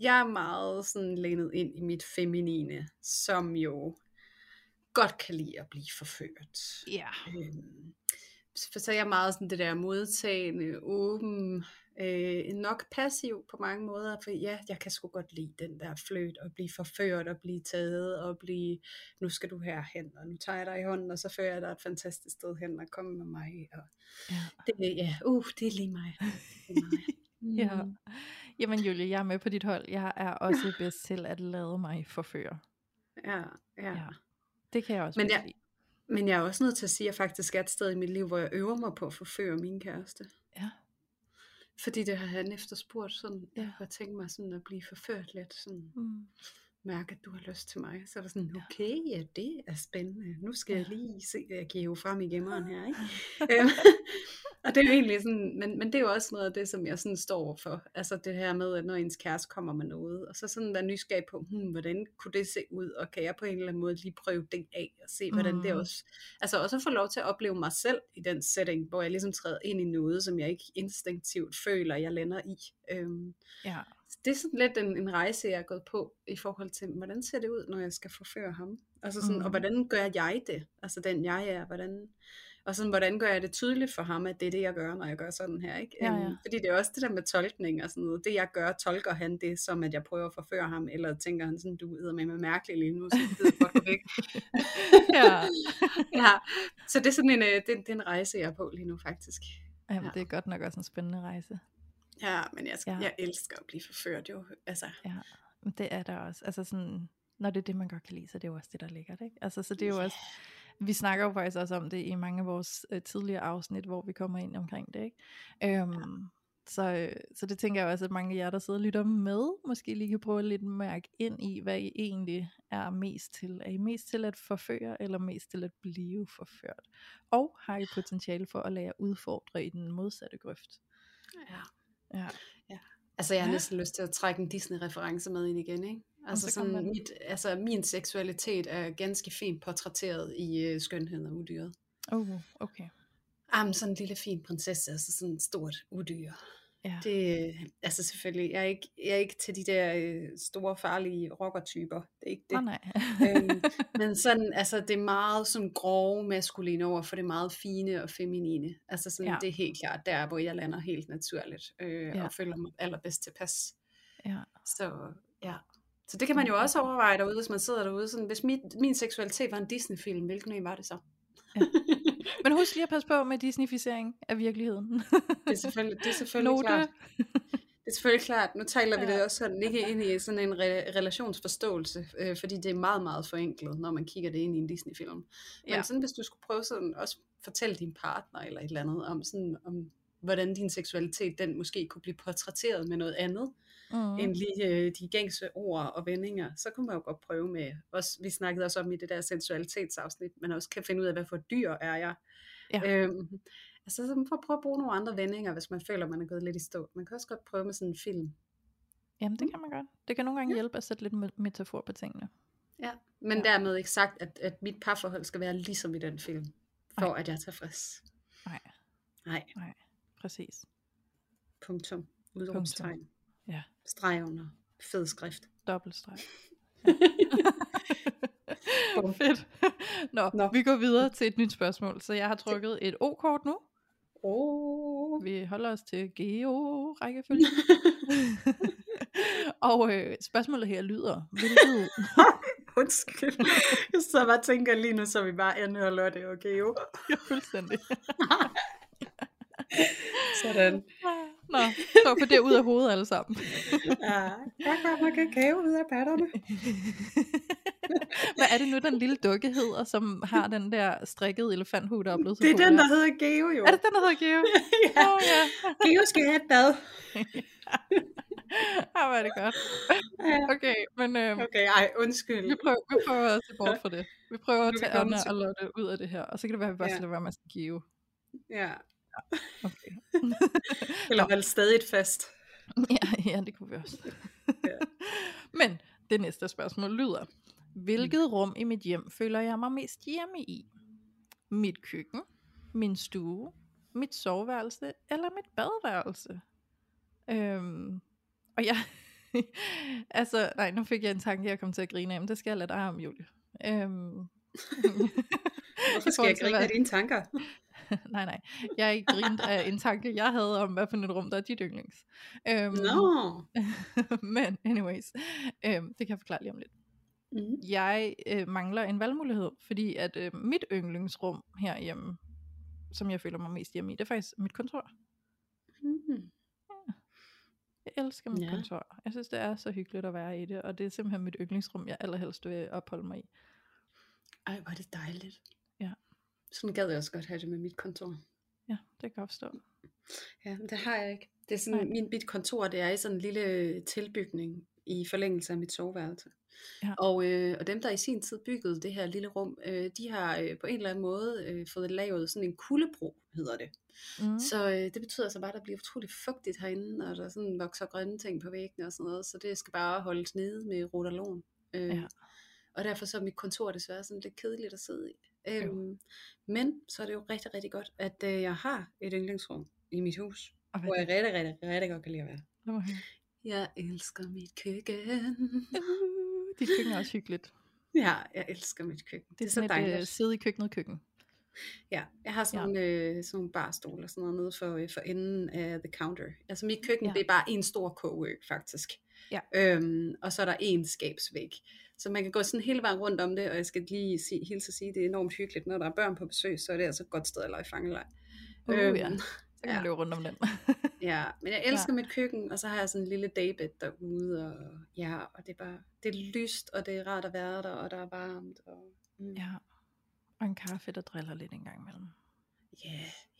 jeg er meget sådan lænet ind i mit feminine, som jo godt kan lide at blive forført. Ja. Øhm, for så er jeg meget sådan det der modtagende, åben, øh, nok passiv på mange måder, for ja, jeg kan sgu godt lide den der fløt, og blive forført, og blive taget, og blive, nu skal du herhen, og nu tager jeg dig i hånden, og så fører jeg dig et fantastisk sted hen, og komme med mig, og Ja. det, ja, uh, det er lige mig. Det er mig. ja. Mm. Jamen Julie, jeg er med på dit hold. Jeg er også bedst til at lade mig forføre. ja, ja. Ja. Det kan jeg også Men jeg-. Men jeg er også nødt til at sige, at jeg faktisk er et sted i mit liv, hvor jeg øver mig på at forføre min kæreste. Ja. Fordi det har han efterspurgt sådan, Ja. har tænkt mig sådan at blive forført lidt. Sådan. Mm. Mærke, at du har lyst til mig. Så er der sådan, okay, ja, det er spændende. Nu skal jeg lige se uh, Geo frem i gemmeren her. Ikke? Øhm, og det er jo egentlig sådan, men, men det er jo også noget af det, som jeg sådan står for. Altså det her med, at når ens kæreste kommer med noget, og så sådan være nysgerrig på, hmm, hvordan kunne det se ud, og kan jeg på en eller anden måde lige prøve det af, og se, hvordan mm. det også, altså også få lov til at opleve mig selv i den setting, hvor jeg ligesom træder ind i noget, som jeg ikke instinktivt føler, jeg lander i. Øhm, Ja. Det er sådan lidt en, en rejse, jeg er gået på, i forhold til, hvordan ser det ud, når jeg skal forføre ham? Altså sådan, mm. og hvordan gør jeg det? Altså den jeg er, hvordan... Og sådan, hvordan gør jeg det tydeligt for ham, at det er det, jeg gør, når jeg gør sådan her, ikke? Ja, Øhm, ja. Fordi det er også det der med tolkning og sådan noget. Det jeg gør, tolker han det, som at jeg prøver at forføre ham, eller tænker han sådan, du er med med mærkelig lige nu, så det er godt væk. Ja. ja, så det er sådan en, øh, det, det er en rejse, jeg er på lige nu, faktisk. Jamen, Ja. det er godt nok også en spændende rejse. Ja, men jeg, skal, Ja. jeg elsker at blive forført jo. Altså, Ja, men det er der også. Altså sådan, når det er det, man godt kan lide, så det er jo også det, der ligger, ikke? Altså, så det er jo Ja. også, vi snakker jo faktisk også om det i mange af vores øh, tidligere afsnit, hvor vi kommer ind omkring det, ikke? Øhm, så, øh, så det tænker jeg også, at mange af jer, der sidder og lytter med, måske lige kan prøve lidt mærke ind i, hvad I egentlig er mest til. Er I mest til at forføre, eller mest til at blive forført? Og har I potentiale for at lade jer udfordre i den modsatte grøft? ja. Ja, Altså, jeg har Ja. næsten lyst til at trække en Disney-reference med ind igen, ikke? Altså, så sådan, mit, altså, min seksualitet er ganske fint portrætteret i uh, Skønheden og Udyret. uh, okay. Jamen, sådan en lille fin prinsesse, altså sådan et stort udyr. Ja. Det, altså selvfølgelig, jeg er ikke, jeg er ikke til de der øh, store, farlige rockertyper. Det er ikke det. Åh nej. øhm, men sådan, altså det er meget sådan grove maskuline over for det meget fine og feminine. Altså sådan, Ja. ja. det er helt klart der, hvor jeg lander helt naturligt, øh, Ja. ja. og føler mig allerbedst tilpas. ja. Så ja. Så det kan man jo også overveje derude, hvis man sidder derude. Sådan, hvis min, min seksualitet var en Disney-film, hvilken en var det så? Men husk lige at passe på med Disneyficering af virkeligheden. Det er selvfølgelig, det er selvfølgelig Note. klart. Det er selvfølgelig klart. Nu taler vi Ja. det også sådan ikke ind i sådan en re- relationsforståelse, øh, fordi det er meget, meget forenklet, når man kigger det ind i en Disney-film. Men Ja. sådan, hvis du skulle prøve sådan også fortælle din partner eller et eller andet om sådan, om hvordan din seksualitet, den måske kunne blive portrætteret med noget andet, Mm. end lige øh, de gængse ord og vendinger, så kunne man jo godt prøve med, også, vi snakkede også om i det der sensualitetsafsnit, man også kan finde ud af, hvad for dyr er jeg. Ja. Øhm, altså så for at prøve at bruge nogle andre vendinger, hvis man føler, man er gået lidt i stå. Man kan også godt prøve med sådan en film. Jamen, det kan man godt. Det kan nogle gange hjælpe at sætte lidt me- metafor på tingene. Ja. Men Ja. ja. dermed ikke sagt, at, at mit parforhold skal være ligesom i den film, for Nej. at jeg er tilfreds. Nej. Nej, Præcis. punktum. Udråbstegn. Ja. Streg under. Fed skrift. Dobbeltstreg. Bum. Fedt. Nå, Nå, vi går videre til et nyt spørgsmål. Så jeg har trykket et O-kort nu. Oh. Vi holder os til geo-rækkefølge. og øh, spørgsmålet her lyder, hvilket... Undskyld. Jeg sidder bare tænker lige nu, så vi bare og Lotte og Geo. Ja, fuldstændig. Sådan. Nå, så på det ud af hovedet alle sammen. Ja, der kommer kakao ud af patterne. Hvad er det nu, den lille dukke hedder, som har den der strikkede elefanthue, der er blevet så Det er den, der hedder Geo jo. Er det den, der hedder Geo? ja. Oh, ja. Geo skal have et bad. Ah, hvor er det godt. Okay, men øh, Okay, ej, undskyld. vi, prøver, vi prøver at se bort fra det. Vi prøver at tage Anna og Lotte ud af det her, og så kan det være, at vi bare Ja. skal lade være med at Geo. Ja. Okay. Eller vel stadig et fast. ja, ja, det kunne vi også. Ja. Men det næste spørgsmål lyder, hvilket rum i mit hjem føler jeg mig mest hjemme i? Mit køkken, min stue, mit soveværelse eller mit badeværelse? Øhm, og jeg, altså, nej, nu fik jeg en tanke, jeg kom til at grine af, men det skal jeg lade dig om, Julie. Øhm, Hvorfor skal jeg grine af dine tanker? nej, nej, jeg er ikke grint af en tanke, jeg havde om, hvad for et rum, der er dit yndlings. Øhm, Nå. men anyways, øhm, det kan jeg forklare lige om lidt. Mm. Jeg øh, mangler en valgmulighed, fordi at øh, mit yndlingsrum herhjemme, som jeg føler mig mest hjemme i, det er faktisk mit kontor. Mm. Jeg elsker mit Ja. kontor. Jeg synes, det er så hyggeligt at være i det, og det er simpelthen mit yndlingsrum, jeg allerhelst vil opholde mig i. Ej, hvor er det dejligt. Ja. Sådan gad jeg også godt have det med mit kontor. Ja, det kan jeg forstå. Ja, men det har jeg ikke. Det er sådan, Nej. min mit kontor, det er i sådan en lille tilbygning i forlængelse af mit soveværelse. Ja. Og, øh, og dem, der i sin tid byggede det her lille rum, øh, de har øh, på en eller anden måde øh, fået lavet sådan en kuldebro, hedder det. Mm. Så øh, det betyder så bare, at der bliver utrolig fugtigt herinde, og der sådan vokser grønne ting på væggene og sådan noget, så det skal bare holdes nede med rotalon. Øh, Ja. Og derfor så er mit kontor desværre sådan lidt kedeligt at sidde i. Øhm, men så er det jo rigtig, rigtig godt, at øh, jeg har et yndlingsrum i mit hus, Og hvor jeg rigtig, rigtig, rigtig godt kan lide at være. Høre. Jeg elsker mit køkken. Dit køkken er også hyggeligt. Ja, jeg elsker mit køkken. Det er, så sådan et dejligt. øh, sidde i køkkenet køkken. Ja, jeg har sådan, ja. øh, sådan nogle barstol og sådan noget nede for, øh, for enden af the counter. Altså mit køkken, Ja. det er bare en stor kogeø faktisk. Ja. Øhm, og så er der en skabsvæg. Så man kan gå sådan hele vejen rundt om det, og jeg skal lige sige, hilse at sige, det er enormt hyggeligt, når der er børn på besøg, så er det altså et godt sted at lege fangelej. Uh, Øhm, ja. Så kan man ja. løbe rundt om den. Ja, men jeg elsker ja. mit køkken, og så har jeg sådan en lille daybed derude, og ja, og det er bare, det er lyst, og det er rart at være der, og der er varmt, og mm. ja. Og en kaffe, der driller lidt en gang imellem. Ja,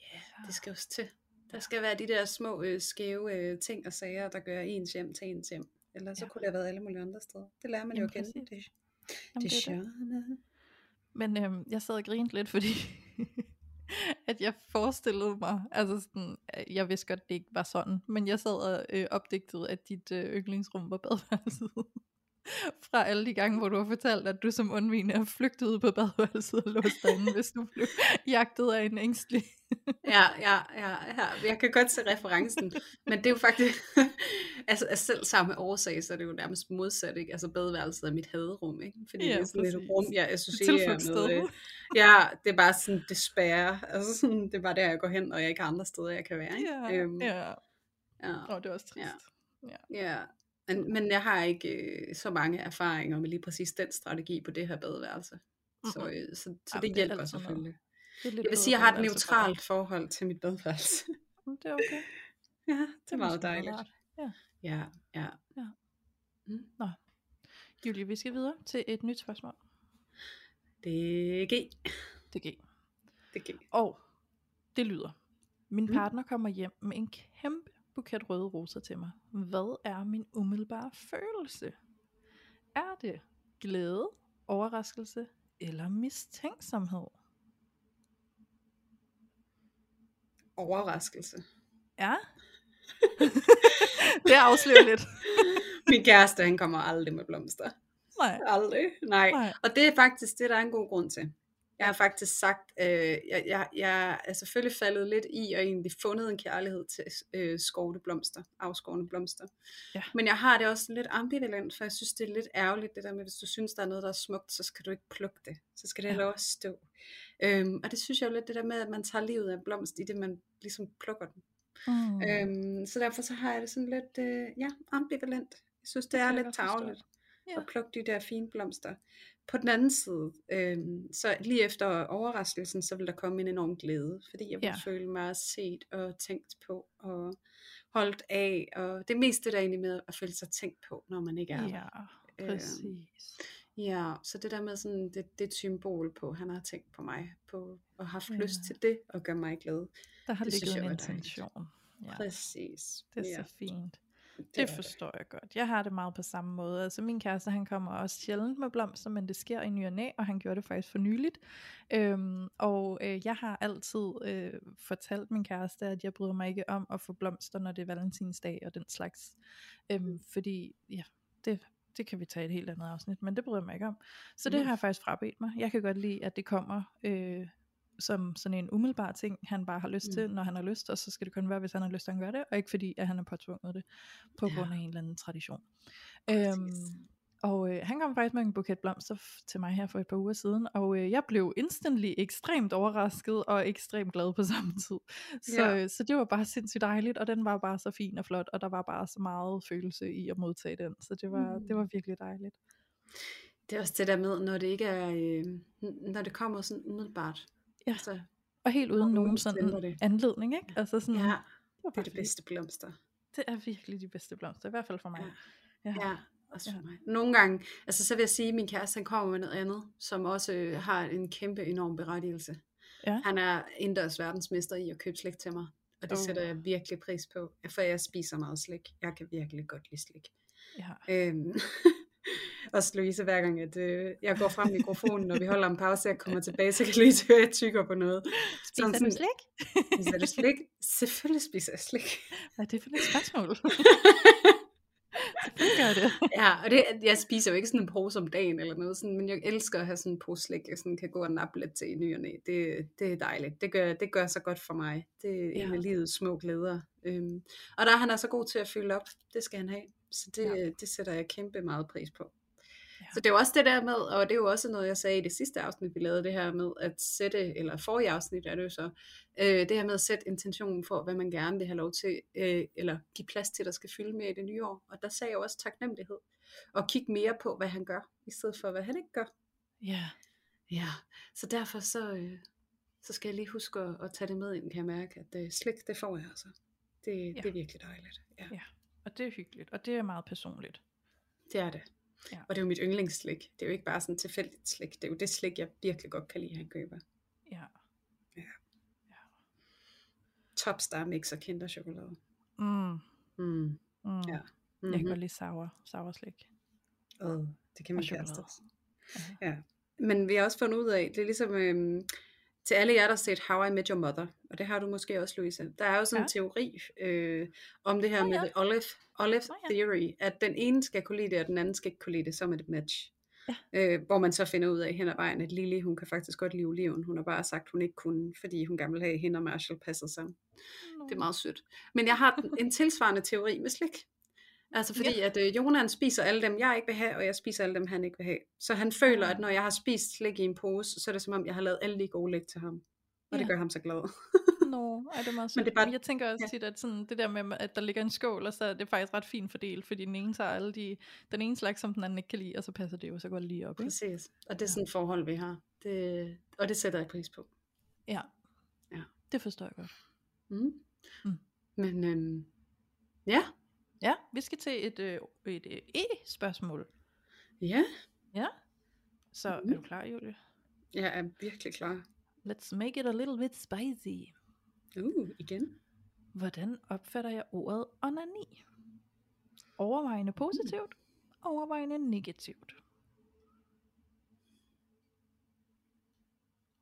ja, det skal også til. Der skal være de der små øh, skæve øh, ting og sager, der gør ens hjem til ens hjem. Ellers så Ja. kunne det have været alle mulige andre steder. Det lærer man jo Jamen, at kende. præcis. Det, Jamen, det det er det. sjovt. Men øhm, jeg sad og grinte lidt, fordi at jeg forestillede mig, altså sådan, øh, jeg vidste godt, det ikke var sådan, men jeg sad og øh, opdigtede, at dit øh, yndlingsrum var badeværelset. Fra alle de gange, hvor du har fortalt, at du som undvigende er flygtet ud på badeværelset og låst derinde, hvis du blev jagtet af en ængstelig. Ja, ja, ja, ja, jeg kan godt se referencen, men det er jo faktisk, altså af selv samme årsag, så er det jo nærmest modsat, ikke? Altså badeværelset er mit haderum, ikke? Fordi Ja, det er sådan et præcis. rum, jeg associerer med, øh, ja, det er bare sådan despair, altså sådan, det er bare der, jeg går hen, og jeg ikke har andre steder, jeg kan være, ikke? Ja, Øhm, ja. ja. Åh, det er også trist. Ja. Ja, men, men jeg har ikke øh, så mange erfaringer med lige præcis den strategi på det her badeværelse. Så, øh, så, så Jamen, det det er hjælper noget. selvfølgelig. Det er Jeg vil sige, at jeg har et neutralt forhold til mit badeværelse. Mm, Det er okay. ja, det er måske meget dejligt. Ja. Ja, ja. Ja. Mm. Julie, vi skal videre til et nyt spørgsmål. Det er G. Det er G. Det er G. Og det lyder. Min Mm. partner kommer hjem med en kæmpe buket røde roser til mig. Hvad er min umiddelbare følelse? Er det glæde, overraskelse eller mistænksomhed? Overraskelse. Ja. det afslører lidt. Min kæreste, han kommer aldrig med blomster. Nej. Aldrig. Nej. Nej. Og det er faktisk det, der er en god grund til. Jeg har faktisk sagt, øh, jeg, jeg, jeg er selvfølgelig faldet lidt i og egentlig fundet en kærlighed til øh, skovne blomster, afskårne blomster. Ja. Men jeg har det også lidt ambivalent, for jeg synes, det er lidt ærgerligt, det der med, hvis du synes, der er noget, der er smukt, så skal du ikke plukke det. Så skal det Ja. at stå. Øhm, og det synes jeg jo lidt, det der med, at man tager livet af blomst, i det man ligesom plukker den. Mm. Øhm, så derfor så har jeg det sådan lidt, øh, ja, ambivalent. Jeg synes, det, Det er lidt tageligt Ja. at plukke de der fine blomster. På den anden side, øhm, så lige efter overraskelsen, så vil der komme en enorm glæde, fordi jeg vil Ja. føle mig set og tænkt på og holdt af, og det meste der er egentlig med at føle sig tænkt på, når man ikke er. Ja, præcis. Ja, så det der med sådan, det, det er et symbol på, han har tænkt på mig, på og haft Ja. lyst til det, og gøre mig glad. Der har det ligget en intention. Ja. Præcis. Det er ja, så fint. Det, Det forstår jeg godt. Jeg har det meget på samme måde. Altså min kæreste, han kommer også sjældent med blomster, men det sker i ny og næ, og han gjorde det faktisk for nyligt. Øhm, og øh, jeg har altid øh, fortalt min kæreste, at jeg bryder mig ikke om at få blomster, når det er valentinsdag og den slags. Øhm, fordi, ja, det, det kan vi tage et helt andet afsnit, men det bryder jeg mig ikke om. Så det Mm. har jeg faktisk frabedt mig. Jeg kan godt lide, at det kommer øh, som sådan en umiddelbar ting, han bare har lyst Mm. til, når han har lyst, og så skal det kun være, hvis han har lyst til at gøre det, og ikke fordi, at han er påtvunget det på Ja. grund af en eller anden tradition. Præcis. Øhm, og øh, han kom faktisk med en buket blomster til mig her for et par uger siden, og øh, jeg blev instantly ekstremt overrasket og ekstremt glad på samme tid. Så, Ja. øh, så det var bare sindssygt dejligt, og den var bare så fin og flot, og der var bare så meget følelse i at modtage den, så det var, Mm. det var virkelig dejligt. Det er også det der med, når det ikke er, øh, når det kommer sådan umiddelbart. Ja. Altså, Og helt uden nogen nogen sådan det. anledning, ikke? Altså sådan, ja, det, er det bedste blomster. Det er virkelig de bedste blomster, i hvert fald for mig. Ja. Ja. Ja, også for Ja. mig. Nogle gange, altså så vil jeg sige, at min kæreste han kommer med noget andet, som også øh, har en kæmpe enorm berettigelse. Ja. Han er indendørs verdensmester i at købe slik til mig, og det Oh. sætter jeg virkelig pris på, for jeg spiser meget slik. Jeg kan virkelig godt lide slik. Ja. Øhm, også Louise, hver gang at, øh, jeg går frem mikrofonen, når vi holder en pause, jeg kommer tilbage, så kan Louise høre, at jeg tykker på noget. Spiser du sådan- slik? Spiser du slik? Selvfølgelig spiser jeg slik. Hvad er det for et spørgsmål? Gør det. Ja, og det, jeg spiser jo ikke sådan en pose om dagen eller noget, sådan, men jeg elsker at have sådan en pose slik, jeg sådan kan gå og nappe lidt til i ny og næ. Det, det er dejligt. Det gør, det gør så godt for mig. Det er ja. en af livets små glæder. Øhm, og der er han altså god til at fylde op. Det skal han have. Så det, ja. det sætter jeg kæmpe meget pris på. Så det er jo også det der med, og det er jo også noget, jeg sagde i det sidste afsnit, vi lavede det her med at sætte, eller forrige afsnit er det jo så, øh, det her med at sætte intentionen for, hvad man gerne vil have lov til, øh, eller give plads til, der skal fylde mere i det nye år. Og der sagde jeg jo også taknemmelighed, og kigge mere på, hvad han gør, i stedet for, hvad han ikke gør. Ja, Ja, så derfor så, øh, så skal jeg lige huske at, at tage det med ind, kan jeg mærke, at øh, slik, det får jeg altså. Det, ja. det er virkelig dejligt. Ja, Ja. og det er hyggeligt, og det er meget personligt. det er det. Ja. Og det er jo mit yndlingsslik. Det er jo ikke bare sådan tilfældigt slik. Det er jo det slik, jeg virkelig godt kan lide, han køber. Ja. Topstar mix og kinderchokolade. Mm. Mm. Mm. Ja. Jeg kan Mm-hmm. godt lide sour, sour slik. Oh, det kan man kæreste også. Ja. Men vi har også fundet ud af, det er ligesom øhm, til alle jer, der har set How I Met Your Mother, og det har du måske også, Louise. Der er jo sådan en teori øh, om det her med ja. the Olive, Olive Nå ja. Theory, at den ene skal kunne lide det, og den anden skal ikke kunne lide det, som det match. Ja. Øh, hvor man så finder ud af hen ad vejen, at Lily, hun kan faktisk godt lide oliven. Hun har bare sagt, hun ikke kunne, fordi hun gerne vil have, at hende og Marshall passet sammen. Det er meget sødt. Men jeg har en tilsvarende teori med slik. Altså fordi, ja. at øh, Jonan spiser alle dem, jeg ikke vil have, og jeg spiser alle dem, han ikke vil have. Så han føler, at når jeg har spist slik i en pose, så er det som om, jeg har lavet alle de gode læg til ham. Og det Ja. gør ham så glad. Nå, ej, det er meget Men sødt. det er bare- Men jeg tænker også ja. tit, at sådan, det der med, at der ligger en skål, og så er det faktisk ret fint fordelt, fordi den ene tager alle de, den ene slags, som den anden ikke kan lide, og så passer det jo så godt lige op, ikke? Præcis. Og det er sådan et forhold, vi har. Det, og det sætter jeg pris på. Ja. Ja. Det forstår jeg godt. Mm. Mm. Men øhm, ja, Ja, vi skal til et, øh, et øh, e-spørgsmål. ja, Ja. Så Mhm. er du klar, Julie? jeg er virkelig klar. Let's make it a little bit spicy. Uh, igen. Hvordan opfatter jeg ordet onani? Overvejende positivt, overvejende negativt.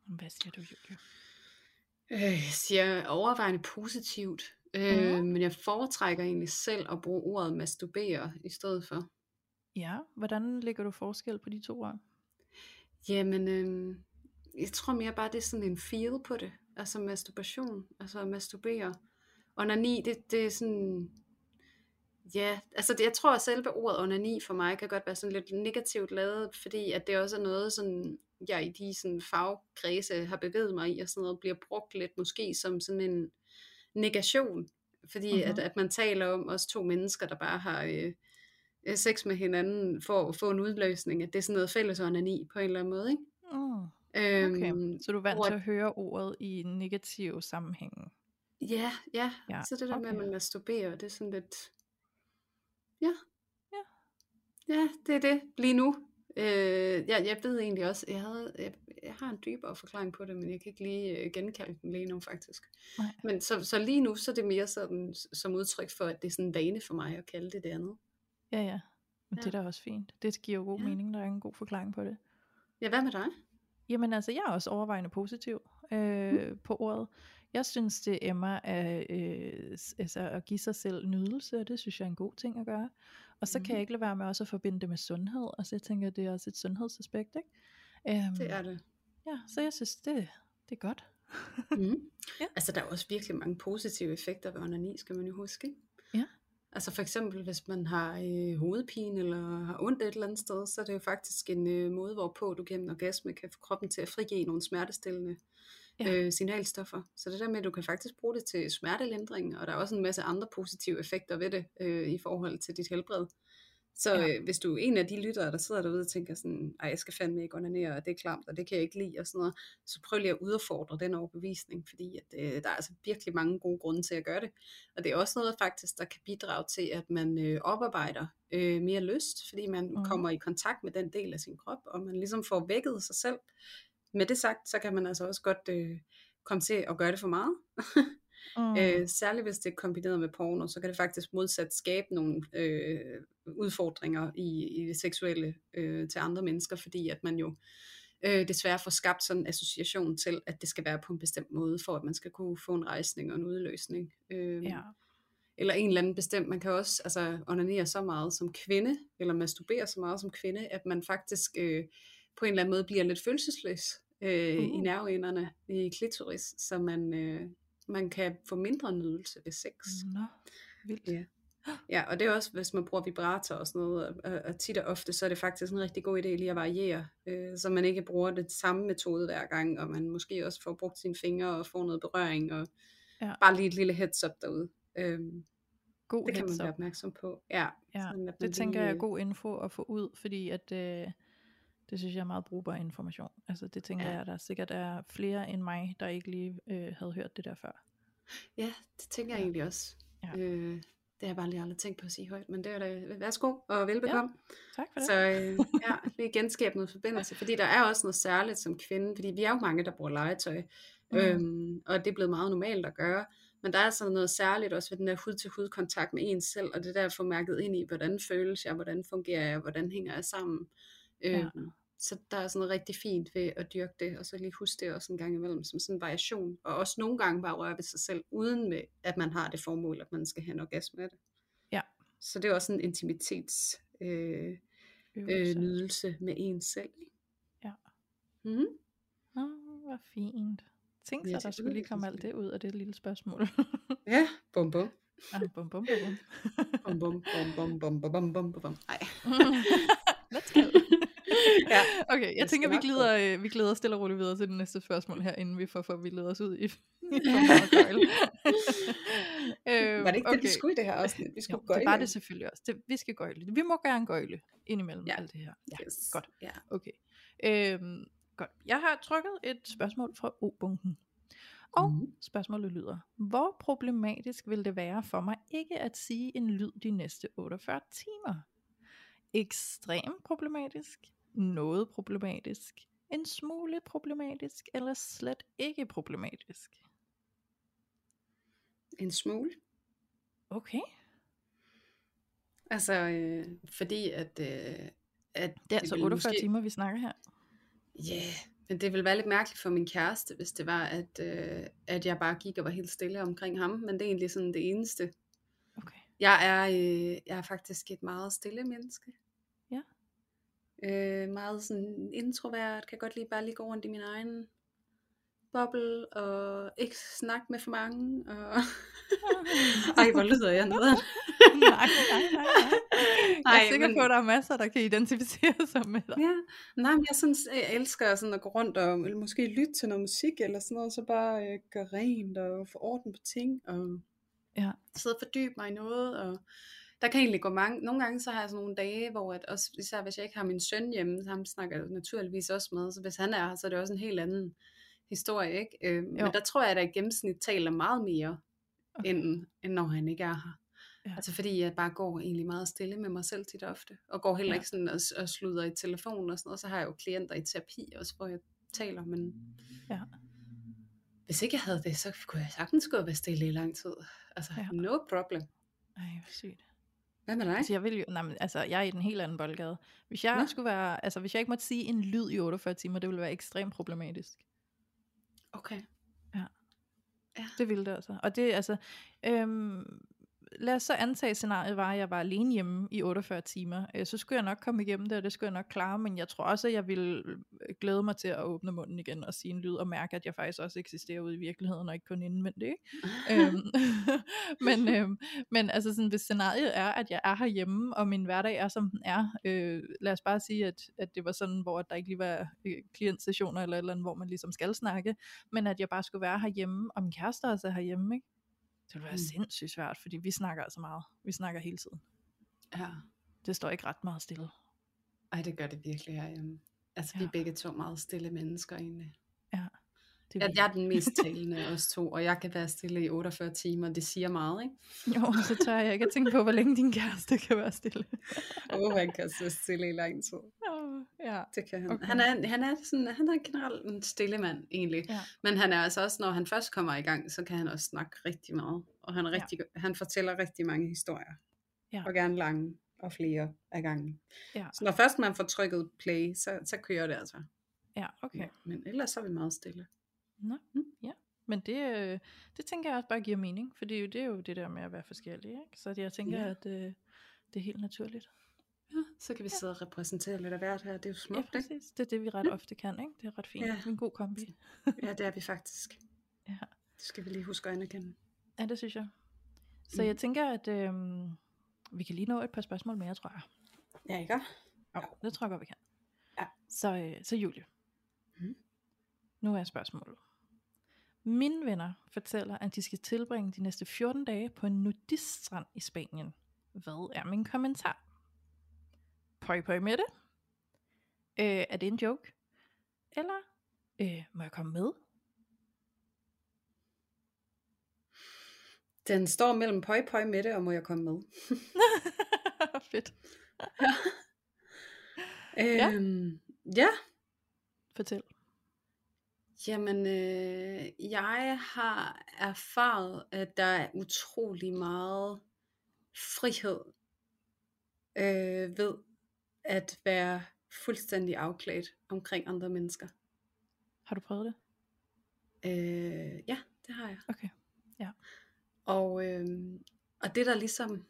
Hvad siger du, Julie? Øh, jeg siger overvejende positivt. Øh, Mhm. Men jeg foretrækker egentlig selv at bruge ordet masturbere i stedet for. Ja, hvordan lægger du forskel på de to ord? Jamen, øh, jeg tror mere bare, det er sådan en feel på det. Altså masturbation, altså at masturbere. Onani, det, det er sådan... Ja, altså det, jeg tror, at selve ordet onani for mig kan godt være sådan lidt negativt lavet, fordi at det også er noget, sådan, jeg i de sådan, fagkredse har bevæget mig i, og sådan noget bliver brugt lidt måske som sådan en negation. Fordi Mhm. at, at man taler om os to mennesker, der bare har øh, øh, sex med hinanden for at få en udløsning, at det er sådan noget fælles onani på en eller anden måde, ikke? Mm, Øhm, okay, så du er vant hvor- til at høre ordet i en negativ sammenhæng. Ja, ja, Ja, så det der med, at okay. man masturberer, det er sådan lidt, ja, Ja. ja, det er det lige nu. Øh, jeg, jeg ved egentlig også, jeg, havde, jeg, jeg har en dybere forklaring på det, men jeg kan ikke lige øh, genkalde den lige nu faktisk. Nej. Men så, så lige nu, så er det mere sådan, som udtryk for, at det er sådan en vane for mig at kalde det det andet. Ja, ja. Men Ja. det er da også fint. Det giver jo god Ja. mening, der er en god forklaring på det. Ja, hvad med dig? Jamen altså, jeg er også overvejende positiv øh, Mm. på ordet. Jeg synes, det emmer af øh, altså, at give sig selv nydelse, og det synes jeg er en god ting at gøre. Og så mm. kan jeg ikke lade være med også at forbinde det med sundhed. Altså jeg tænker, det er også et sundhedsaspekt, ikke? Øhm, Det er det. Ja, så jeg synes, det, det er godt. Mm. Ja. Altså, der er også virkelig mange positive effekter ved onani, skal man jo huske. ikke? Ja. Altså for eksempel, hvis man har øh, hovedpine eller har ondt et eller andet sted, så er det jo faktisk en øh, måde, hvorpå du gennem orgasme kan få kroppen til at frigive nogle smertestillende Ja. øh, signalstoffer. Så det der med, at du kan faktisk bruge det til smertelindring, og der er også en masse andre positive effekter ved det øh, i forhold til dit helbred. Så Ja. øh, hvis du er en af de lyttere, der sidder derude og tænker sådan, ej, jeg skal fandme ikke onanere, og det er klamt, og det kan jeg ikke lide, og sådan noget, så prøv lige at udfordre den overbevisning, fordi at, øh, der er altså virkelig mange gode grunde til at gøre det. Og det er også noget faktisk, der kan bidrage til, at man øh, oparbejder øh, mere lyst, fordi man mm. kommer i kontakt med den del af sin krop, og man ligesom får vækket sig selv. Med det sagt, så kan man altså også godt øh, komme til at gøre det for meget. Mm. Mm. Øh, særligt hvis det er kombineret med porno, så kan det faktisk modsat skabe nogle øh, udfordringer i, i det seksuelle øh, til andre mennesker, fordi at man jo øh, desværre får skabt sådan en association til, at det skal være på en bestemt måde, for at man skal kunne få en rejsning og en udløsning. Øh, Ja. Eller en eller anden bestemt, man kan også altså, onanere så meget som kvinde, eller masturbere så meget som kvinde, at man faktisk øh, på en eller anden måde bliver lidt følelsesløs øh, uh. i Uh. nerveenderne i klitoris, så man, øh, man kan få mindre nydelse ved sex. Nå, vildt. Ja. Ja, og det er også, hvis man bruger vibrator og sådan noget, og, og, tit og ofte, så er det faktisk en rigtig god idé lige at variere, øh, så man ikke bruger det samme metode hver gang, og man måske også får brugt sine fingre og får noget berøring, og Ja. bare lige et lille heads up derude. Øhm, God det kan man være opmærksom på. Ja, Ja, sådan det tænker jeg er lige- god info at få ud, fordi at øh, det synes jeg er meget brugbar information. Altså det tænker Ja. ja. jeg, der sikkert er flere end mig, der ikke lige øh, havde hørt det der før. Ja, det tænker jeg Ja. egentlig også. Ja. Øh, det har jeg bare lige aldrig tænkt på at sige højt, men det er da, værsgo og velbekomme. Tak for det. Så øh, ja, lige genskabe noget forbindelse, fordi der er også noget særligt som kvinde, fordi vi er jo mange, der bruger legetøj, Mm. øhm, og det er blevet meget normalt at gøre, men der er sådan noget særligt også ved den der hud-til-hud kontakt med en selv, og det der at få mærket ind i, hvordan føles jeg, hvordan fungerer jeg, hvordan hænger jeg sammen. Ja. Øhm, så der er sådan noget rigtig fint ved at dyrke det, og så lige huske det også en gang imellem som sådan en variation, og også nogle gange bare røre ved sig selv, uden med, at man har det formål, at man skal have en orgasme af det. Ja. Så det er også en intimitets øh, øh, nydelse med en selv. ikke? Ja. Mm-hmm. Nå, hvor fint. Tænk Ja, så, det der er skulle lige komme alt det ud af det lille spørgsmål. Ja, bum bum. ah, bum, bum, bum, Bum bum bum bum bum bum bum bum bum. Ej. bum. Let's go. Ja, Okay, jeg det tænker, vi glider, øh, vi glider stille og roligt videre til det næste spørgsmål her, inden vi får forvildet os ud i, øh, Var det ikke det, vi skulle i det her afsnit? Vi Jo, skulle det gøjle. var det selvfølgelig også. Det, vi skal gøjle. Vi må gerne gøjle indimellem Ja. alt det her. Ja, Yes. godt. Ja. okay. Øhm, godt. Jeg har trykket et spørgsmål fra O-bunken. Og Mhm. spørgsmålet lyder, hvor problematisk vil det være for mig ikke at sige en lyd de næste 48 timer? Ekstremt problematisk, noget problematisk, en smule problematisk, eller slet ikke problematisk? En smule. Okay. Altså, øh, fordi at... Øh, at Det er altså ville 48 timer, vi snakker her. Ja, yeah, men det ville være lidt mærkeligt for min kæreste, hvis det var, at, øh, at jeg bare gik og var helt stille omkring ham. Men det er egentlig sådan det eneste. Okay. Jeg er, øh, jeg er faktisk et meget stille menneske. Øh, meget sådan introvert, kan godt lide bare lige gå rundt i min egen boble, og ikke snakke med for mange. Og... Ej, hvor lyder jeg noget. nej, nej, nej, nej. Jeg er sikker men- på, at der er masser, der kan identificere sig med dig. Ja, nej, men jeg, sådan, jeg elsker sådan at gå rundt og eller måske lytte til noget musik eller sådan noget, så bare øh, gøre rent og få orden på ting og Ja. sidde og fordybe mig i noget. Og der kan egentlig gå mange, nogle gange så har jeg sådan nogle dage, hvor at også, især hvis jeg ikke har min søn hjemme, så ham snakker jeg naturligvis også med, så hvis han er her, så er det også en helt anden historie, ikke? Øh, men der tror jeg, at jeg i gennemsnit taler meget mere, Okay. end, end når han ikke er her. Ja. Altså fordi jeg bare går egentlig meget stille med mig selv tit ofte, og går heller Ja. ikke sådan og, og sluder i telefonen og sådan noget. Så har jeg jo klienter i terapi også, hvor jeg taler, men Ja. hvis ikke jeg havde det, så kunne jeg sagtens gå og være stille i lang tid. Altså, Ja. no problem. Ej, hvor sygt. Hvad med dig? Altså, jeg vil jo, nej, men, altså, jeg er i den helt anden boldgade. Hvis jeg Nå. skulle være, altså, hvis jeg ikke måtte sige en lyd i 48 timer, det ville være ekstremt problematisk. Okay. Det ville det altså. Og det, altså, øhm, lad os så antage, scenariet var, at jeg var alene hjemme i 48 timer. Øh, så skulle jeg nok komme igennem det, og det skulle jeg nok klare, men jeg tror også, at jeg ville øh, glæde mig til at åbne munden igen og sige en lyd, og mærke, at jeg faktisk også eksisterer ude i virkeligheden, og ikke kun indvendigt. Ikke? øhm, men, øhm, men altså sådan, hvis scenariet er, at jeg er herhjemme, og min hverdag er, som den er, øh, lad os bare sige, at, at det var sådan, hvor der ikke lige var øh, klientsessioner, eller eller andet, hvor man ligesom skal snakke, men at jeg bare skulle være herhjemme, og min kæreste også er herhjemme, ikke? Det ville være Mm. sindssygt svært, fordi vi snakker altså meget. Vi snakker hele tiden. ja. Det står ikke ret meget stille. Ej, det gør det virkelig herhjemme. Altså, vi er Ja. begge to meget stille mennesker egentlig. Ja. Det Jeg, jeg er den mest talende af os to, og jeg kan være stille i 48 timer, det siger meget, ikke? Jo, så tør jeg ikke at tænke på, hvor længe din kæreste kan være stille. Og han kan så stille i lang tid. Åh, ja. Det kan han. Okay. Okay. Han, er, han, er sådan, han er generelt en stille mand, egentlig. Ja. Men han er altså også, når han først kommer i gang, så kan han også snakke rigtig meget. Og han, er rigtig, ja. han fortæller rigtig mange historier. Ja. Og gerne lange og flere af gangen. Ja. Så når først man får trykket play, så, så kører det altså. Ja, okay. Men ellers så er vi meget stille. Nå, Mm. ja. Men det, øh, det tænker jeg også bare giver mening, for det er jo det, er jo det der med at være forskellige, ikke? Så jeg tænker, Ja. at øh, det er helt naturligt. Ja, så kan vi sidde og repræsentere lidt af hvert her. Det er jo Ja, smukt, ikke? præcis. Det er det, vi ret ofte kan, ikke? Det er ret fint. Ja. Det er en god kombi. Ja, det er vi faktisk. Ja. Det skal vi lige huske at anerkende. Ja, det synes jeg. Så Mm. jeg tænker, at øh, vi kan lige nå et par spørgsmål mere, tror jeg. Ja, ikke? Jo, det tror jeg godt, vi kan. Ja. Så, øh, så Julie. Mhm. Nu er spørgsmålet. Mine venner fortæller, at de skal tilbringe de næste 14 dage på en nudiststrand i Spanien. Hvad er min kommentar? Pøj pøj med det? Øh, er det en joke? Eller øh, må jeg komme med? Den står mellem pøj pøj med det, og må jeg komme med? Fedt. Ja. Øhm, ja. Fortæl. Jamen, øh, jeg har erfaret, at der er utrolig meget frihed øh, ved at være fuldstændig afklædt omkring andre mennesker. Har du prøvet det? Øh, ja, det har jeg. Okay. Og, øh, og det der ligesom,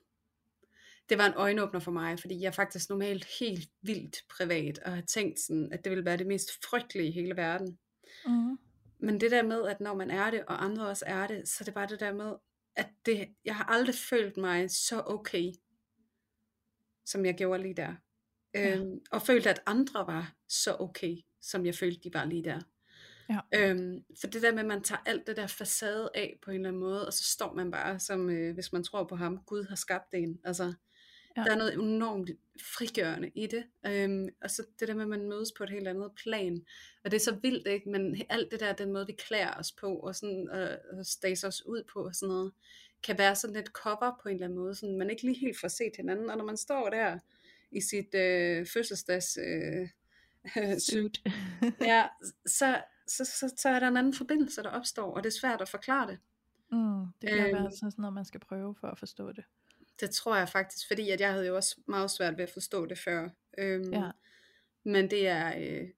det var en øjenåbner for mig, fordi jeg er faktisk normalt helt vildt privat, og har tænkt sådan, at det ville være det mest frygtelige i hele verden. Mm. Men det der med, at når man er det, og andre også er det, så er det bare det der med, at det, jeg har aldrig følt mig så okay, som jeg gjorde lige der. Ja. Øhm, og følte, at andre var så okay, som jeg følte, de var lige der. Ja. Øhm, for det der med, at man tager alt det der facade af på en eller anden måde, og så står man bare som, øh, hvis man tror på ham, Gud har skabt en. Altså, Ja. der er noget enormt frigørende i det. Øhm, og så det der med, at man mødes på et helt andet plan. Og det er så vildt, ikke? Men alt det der, den måde, vi klæder os på, og sådan, øh, og staser os ud på, og sådan noget, kan være sådan lidt cover på en eller anden måde, sådan man ikke lige helt får set hinanden. Og når man står der i sit øh, fødselsdags øh, Suit. ja, så, så, så, så er der en anden forbindelse, der opstår, og det er svært at forklare det. mm, det kan Øhm. være sådan noget, man skal prøve for at forstå det. Det tror jeg faktisk, fordi at jeg havde jo også meget svært ved at forstå det før. Øhm, Ja. Men det er, øh,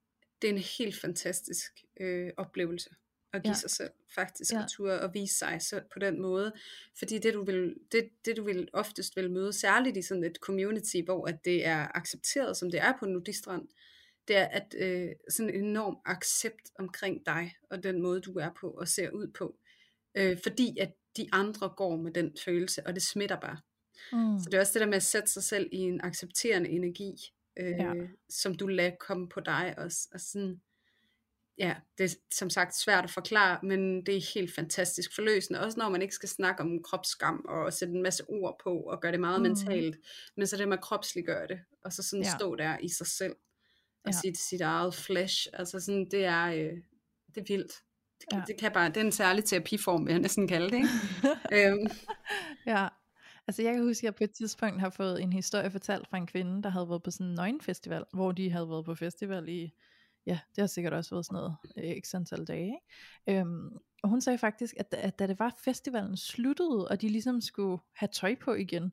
det er en helt fantastisk øh, oplevelse at give Ja. sig selv faktisk Ja. ture og vise sig så på den måde. Fordi det du vil, det, det du vil oftest vil møde, særligt i sådan et community, hvor at det er accepteret, som det er på en nudistrand, det er at øh, sådan en enorm accept omkring dig og den måde du er på og ser ud på. Øh, fordi at de andre går med den følelse, og det smitter bare. Mm. Så det er også det der med at sætte sig selv i en accepterende energi, øh, Ja. som du lader komme på dig også. Og sådan, ja, det er som sagt svært at forklare, men det er helt fantastisk forløsende. Også når man ikke skal snakke om kropsskam og sætte en masse ord på og gøre det meget Mm. mentalt. Men så det med at kropsliggøre det, og så sådan Ja. stå der i sig selv og Ja. sit, sit eget flesh. Altså sådan, det er, øh, det er vildt. Det, Ja. ja. det kan bare, det er en særlig terapiform, vil jeg næsten kalde det. Ikke? øhm, Ja, altså jeg kan huske, at jeg på et tidspunkt har fået en historie fortalt fra en kvinde, der havde været på sådan en nøgenfestival, hvor de havde været på festival i, ja, det har sikkert også været sådan noget, øh, x antal dage. Ikke? Øhm, og hun sagde faktisk, at, at da det var festivalen sluttede, og de ligesom skulle have tøj på igen,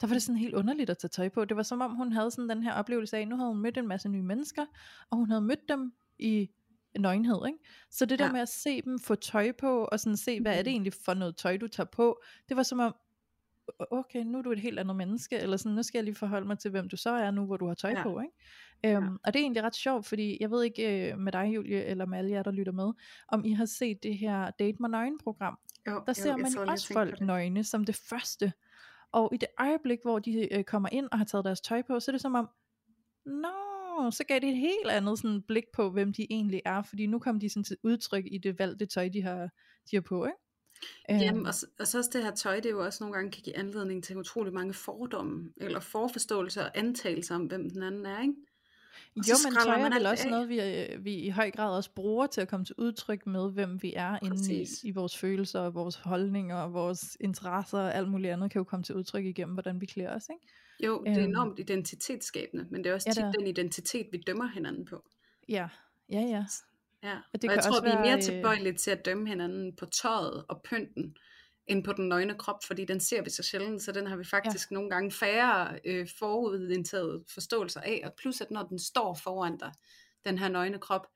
der var det sådan helt underligt at tage tøj på. Det var som om hun havde sådan den her oplevelse af, nu havde hun mødt en masse nye mennesker, og hun havde mødt dem i nøgenhed, ikke? Så det der Ja. med at se dem få tøj på, og sådan se, hvad er det Mhm. egentlig for noget tøj, du tager på, det var som om, okay, nu er du et helt andet menneske, eller sådan, nu skal jeg lige forholde mig til, hvem du så er nu, hvor du har tøj Ja. på, ikke? Øhm, Og det er egentlig ret sjovt, fordi jeg ved ikke øh, med dig, Julie, eller med alle jer, der lytter med, om I har set det her Date mig nøgen program. jo, Der ser jeg man jo også folk nøgne som det første. Og i det øjeblik, hvor de øh, kommer ind og har taget deres tøj på, så er det som om, nå, så gav det et helt andet sådan blik på, hvem de egentlig er, fordi nu kom de sådan til udtryk i det valgte tøj, de har, de har på, ikke? Jamen, Øhm, og, så- og så også det her tøj, det er jo også nogle gange kan give anledning til utrolig mange fordomme, eller forforståelser og antagelser om, hvem den anden er, ikke? Og Jo, men tøj er vel også af. noget, vi, øh, vi i høj grad også bruger til at komme til udtryk med, hvem vi er inde i, Præcis. i vores følelser, og vores holdninger, og vores interesser, og alt muligt andet kan jo komme til udtryk igennem, hvordan vi klæder os, ikke? Jo, det er Øhm. enormt identitetsskabende, men det er også Ja, tit er. den identitet, vi dømmer hinanden på. Ja, ja, ja. Ja. Og det og jeg tror, vi er mere øh, tilbøjelige til at dømme hinanden på tøjet og pynten, end på den nøgne krop, fordi den ser vi så sjældent, så den har vi faktisk ja. nogle gange færre øh, forudindtaget forståelser af, og plus at når den står foran dig, den her nøgne krop,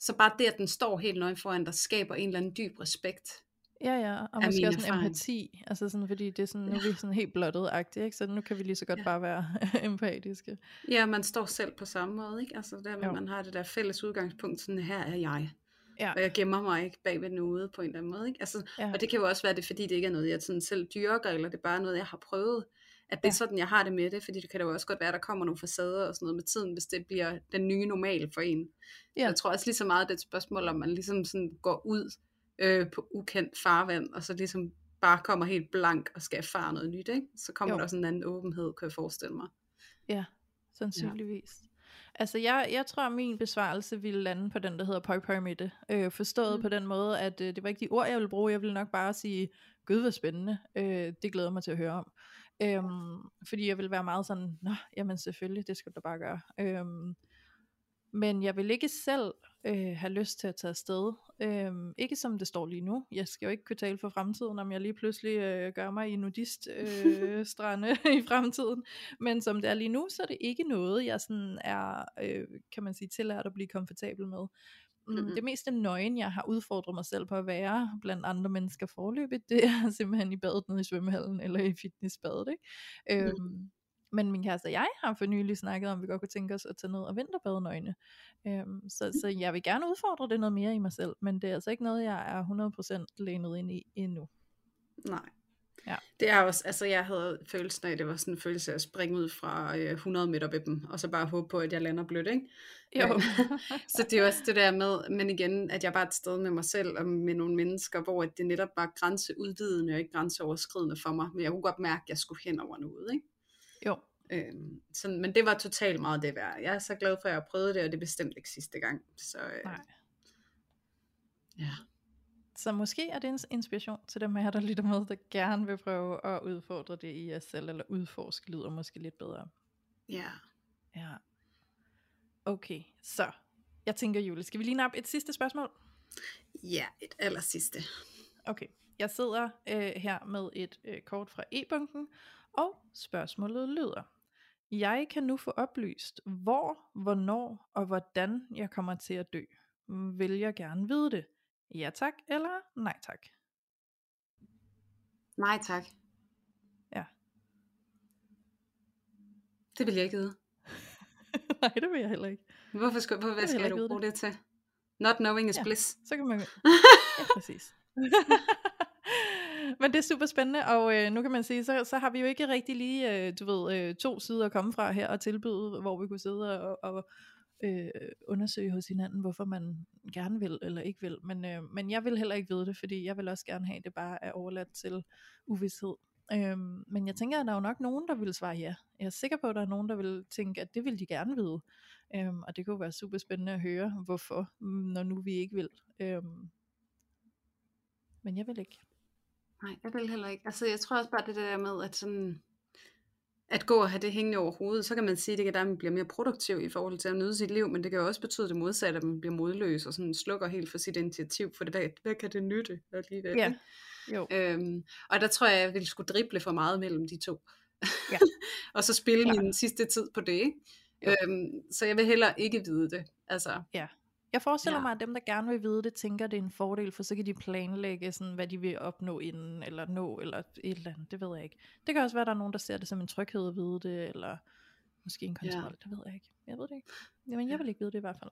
så bare det, at den står helt nøgen foran dig, skaber en eller anden dyb respekt. Ja, ja, og måske også en empati, altså sådan, fordi det er sådan, nu er vi sådan helt blottet agtigt, ikke? så nu kan vi lige så godt Ja. bare være empatiske. Ja, man står selv på samme måde, ikke? Altså der, hvor Jo. man har det der fælles udgangspunkt, sådan her er jeg. Ja. Og jeg gemmer mig ikke bag ved noget på en eller anden måde, ikke? Altså, Ja. Og det kan jo også være det, fordi det ikke er noget, jeg sådan selv dyrker, eller det er bare noget, jeg har prøvet. At det er Ja. sådan, jeg har det med det, fordi det kan da jo også godt være, at der kommer nogle facader og sådan noget med tiden, hvis det bliver den nye normal for en. Ja. Så jeg tror også lige så meget, det er et spørgsmål, om man ligesom sådan går ud øh, på ukendt farvand, og så ligesom bare kommer helt blank og skal erfare noget nyt, ikke? Så kommer Jo. der sådan en anden åbenhed, kan jeg forestille mig. Ja, sandsynligvis. Ja. Altså jeg, jeg tror, min besvarelse ville lande på den, der hedder pøj pøj midte. Øh, forstået Mm. på den måde, at øh, det var ikke de ord, jeg ville bruge. Jeg ville nok bare sige, gud hvor spændende. Øh, det glæder mig til at høre om. Øhm, fordi jeg vil være meget sådan, nå, jamen selvfølgelig, det skal du da bare gøre. Øhm, men jeg vil ikke selv øh, have lyst til at tage afsted. Øhm, ikke som det står lige nu. Jeg skal jo ikke kunne tale for fremtiden, om jeg lige pludselig øh, gør mig i nudist øh, strande i fremtiden. Men som det er lige nu, så er det ikke noget, jeg sådan er, øh, kan man sige, tillært at blive komfortabel med. Mm, Mhm. Det meste nøgen, jeg har udfordret mig selv på at være blandt andre mennesker forløbet, det er simpelthen i badet nede i svømmehallen, eller i fitnessbadet. Ikke? Mhm. Øhm, men min kæreste og jeg har for nylig snakket om, at vi godt kunne tænke os at tage ned og vinterbade nøgne. Øhm, så, så jeg vil gerne udfordre det noget mere i mig selv, men det er altså ikke noget, jeg er 100% lænet ind i endnu. Nej. Ja. Det er også, altså jeg havde følelsen af, at det var sådan en følelse af at springe ud fra øh, 100 meter ved dem, og så bare håbe på, at jeg lander blødt, ikke? Jo. så det er også det der med, men igen, at jeg var et sted med mig selv og med nogle mennesker, hvor at det netop var grænseudvidende og ikke grænseoverskridende for mig, men jeg kunne godt mærke, at jeg skulle hen over noget, ikke? Jo. Øhm, sådan, men det var totalt meget det værd. Jeg er så glad for, at jeg har prøvet det, og det er bestemt ikke sidste gang. Så øh, Nej. ja. Så måske er det en inspiration til dem jer, der lytter med, der gerne vil prøve at udfordre det i jer selv, eller udforske lyder måske lidt bedre. Ja. Ja. Okay, så jeg tænker, Julie, skal vi lige nappe et sidste spørgsmål? Ja, et aller sidste. Okay, jeg sidder øh, her med et øh, kort fra e-bunken, og spørgsmålet lyder. Jeg kan nu få oplyst, hvor, hvornår og hvordan jeg kommer til at dø. Vil jeg gerne vide det? Ja tak, eller nej tak? Nej tak. Ja. Det vil jeg ikke vide. nej, det vil jeg heller ikke. Hvorfor skal, hvorfor, hvad skal du bruge vide det til? Not knowing is Ja. bliss. Så kan man... ja, præcis. Men det er super spændende, og øh, nu kan man sige, så, så har vi jo ikke rigtig lige, øh, du ved, øh, to sider at komme fra her og tilbyde, hvor vi kunne sidde og, og øh, undersøge hos hinanden, hvorfor man gerne vil eller ikke vil. Men, øh, men jeg vil heller ikke vide det, fordi jeg vil også gerne have, at det bare er overladt til uvidshed. Øhm, men jeg tænker, at der er jo nok nogen, der vil svare ja. Jeg er sikker på, at der er nogen, der vil tænke, at det vil de gerne vide. Øhm, og det kunne være super spændende at høre, hvorfor, når nu vi ikke vil. Øhm, men jeg vil ikke. Nej, jeg vil heller ikke. Altså, jeg tror også bare det der med, at sådan, at gå og have det hængende over hovedet, så kan man sige, at det kan være, at man bliver mere produktiv i forhold til at nyde sit liv, men det kan jo også betyde det modsatte, at man bliver modløs og sådan slukker helt for sit initiativ, for det, hvad, hvad kan det nytte alligevel? Ja. Jo. Øhm, og der tror jeg, jeg ville skulle drible for meget mellem de to. Ja. og så spille Klart. min sidste tid på det, ikke? Øhm, så jeg vil heller ikke vide det. Altså, Jeg forestiller Ja. mig, at dem, der gerne vil vide det, tænker, det er en fordel, for så kan de planlægge, sådan, hvad de vil opnå inden, eller nå, eller et eller andet. Det ved jeg ikke. Det kan også være, at der er nogen, der ser det som en tryghed at vide det, eller måske en kontrol. Det ved jeg ikke. Jeg ved det ikke. Jamen, jeg vil ikke vide det i hvert fald.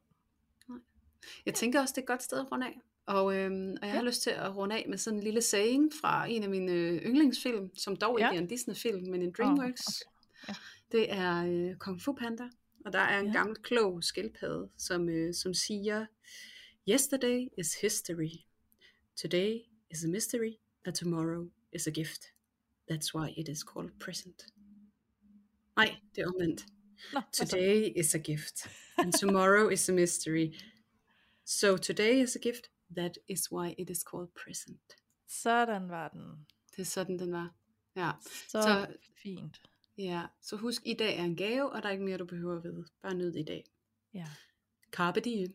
Jeg tænker også, det er et godt sted at runde af. Og, øhm, og jeg ja. har Ja. lyst til at runde af med sådan en lille saying fra en af mine øh, yndlingsfilm, som dog ikke Ja. er en Disney-film, men en DreamWorks. okay. Ja. Det er øh, Kung Fu Panda, og der er en Ja. gammel klog skildpadde, som, øh, som siger, Yesterday is history. Today is a mystery, and tomorrow is a gift. That's why it is called present. Nej, det er omvendt. Nå? Today is a gift, and tomorrow is a mystery. So today is a gift, that is why it is called present. Sådan var den. Det er sådan, den var. Ja. Så, Så- fint. Ja, så husk, i dag er en gave, og der er ikke mere, du behøver at vide. Bare nyd i dag. Ja. Carpe diem.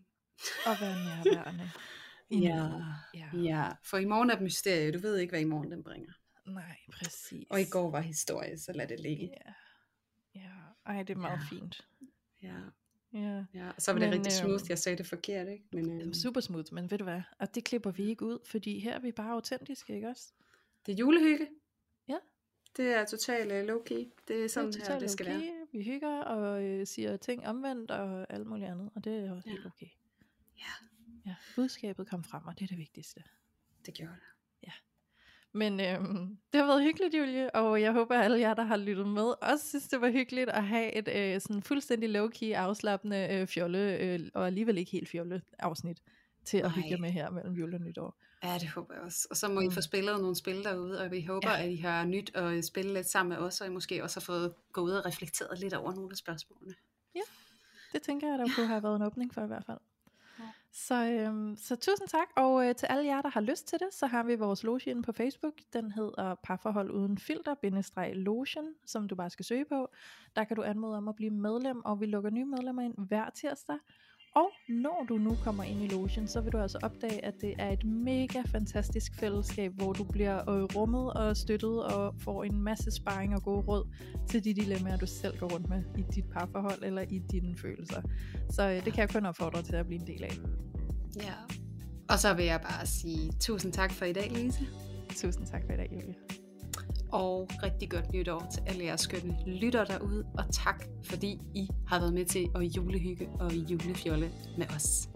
Og være nærværende. Ja. ja. Ja, for i morgen er et mysterie. Du ved ikke, hvad i morgen den bringer. Nej, præcis. Og i går var historie, så lad det ligge. Ja. Ja. Ej, det er meget Ja. fint. Ja, Ja. ja. Og så var det Men, rigtig smooth, øhm, jeg sagde det forkert, ikke? Men øhm, Super smooth, men ved du hvad? Og det klipper vi ikke ud, fordi her er vi bare autentiske, ikke også? det er julehygge. Ja. Det er totalt uh, low-key. Det er sådan det er her, det skal være. Vi hygger og øh, siger ting omvendt og alt muligt andet, og det er også Ja. helt okay. Ja. Ja, budskabet kom frem, og det er det vigtigste. Det gjorde det. Men øhm, det har været hyggeligt, Julie, og jeg håber, at alle jer, der har lyttet med, også synes, det var hyggeligt at have et øh, sådan fuldstændig low-key, afslappende øh, fjolle, øh, og alligevel ikke helt fjolle afsnit til at hygge jer Nej. med her mellem jul og nytår. Ja, det håber jeg også. Og så må I Mm. få spillet nogle spil derude, og vi håber, Ja. at I har nyt at spille lidt sammen med os, og I måske også har fået gå ud og reflekteret lidt over nogle af spørgsmålene. Det tænker jeg, der kunne have været en åbning for i hvert fald. Ja. Så, øhm, så tusind tak, og øh, til alle jer, der har lyst til det, så har vi vores loge inde på Facebook. Den hedder Parforhold Uden Filter, bindestreg lotion, som du bare skal søge på. Der kan du anmode om at blive medlem, og vi lukker nye medlemmer ind hver tirsdag. Og når du nu kommer ind i logen, så vil du altså opdage, at det er et mega fantastisk fællesskab, hvor du bliver øh, rummet og støttet og får en masse sparring og gode råd til de dilemmaer, du selv går rundt med i dit parforhold eller i dine følelser. Så øh, det kan jeg kun opfordre til at blive en del af. Ja. Og så vil jeg bare sige tusind tak for i dag, Lise. Tusind tak for i dag, Julie. Og rigtig godt nytår til alle jeres skønne lytter derude. Og tak, fordi I har været med til at julehygge og julefjolle med os.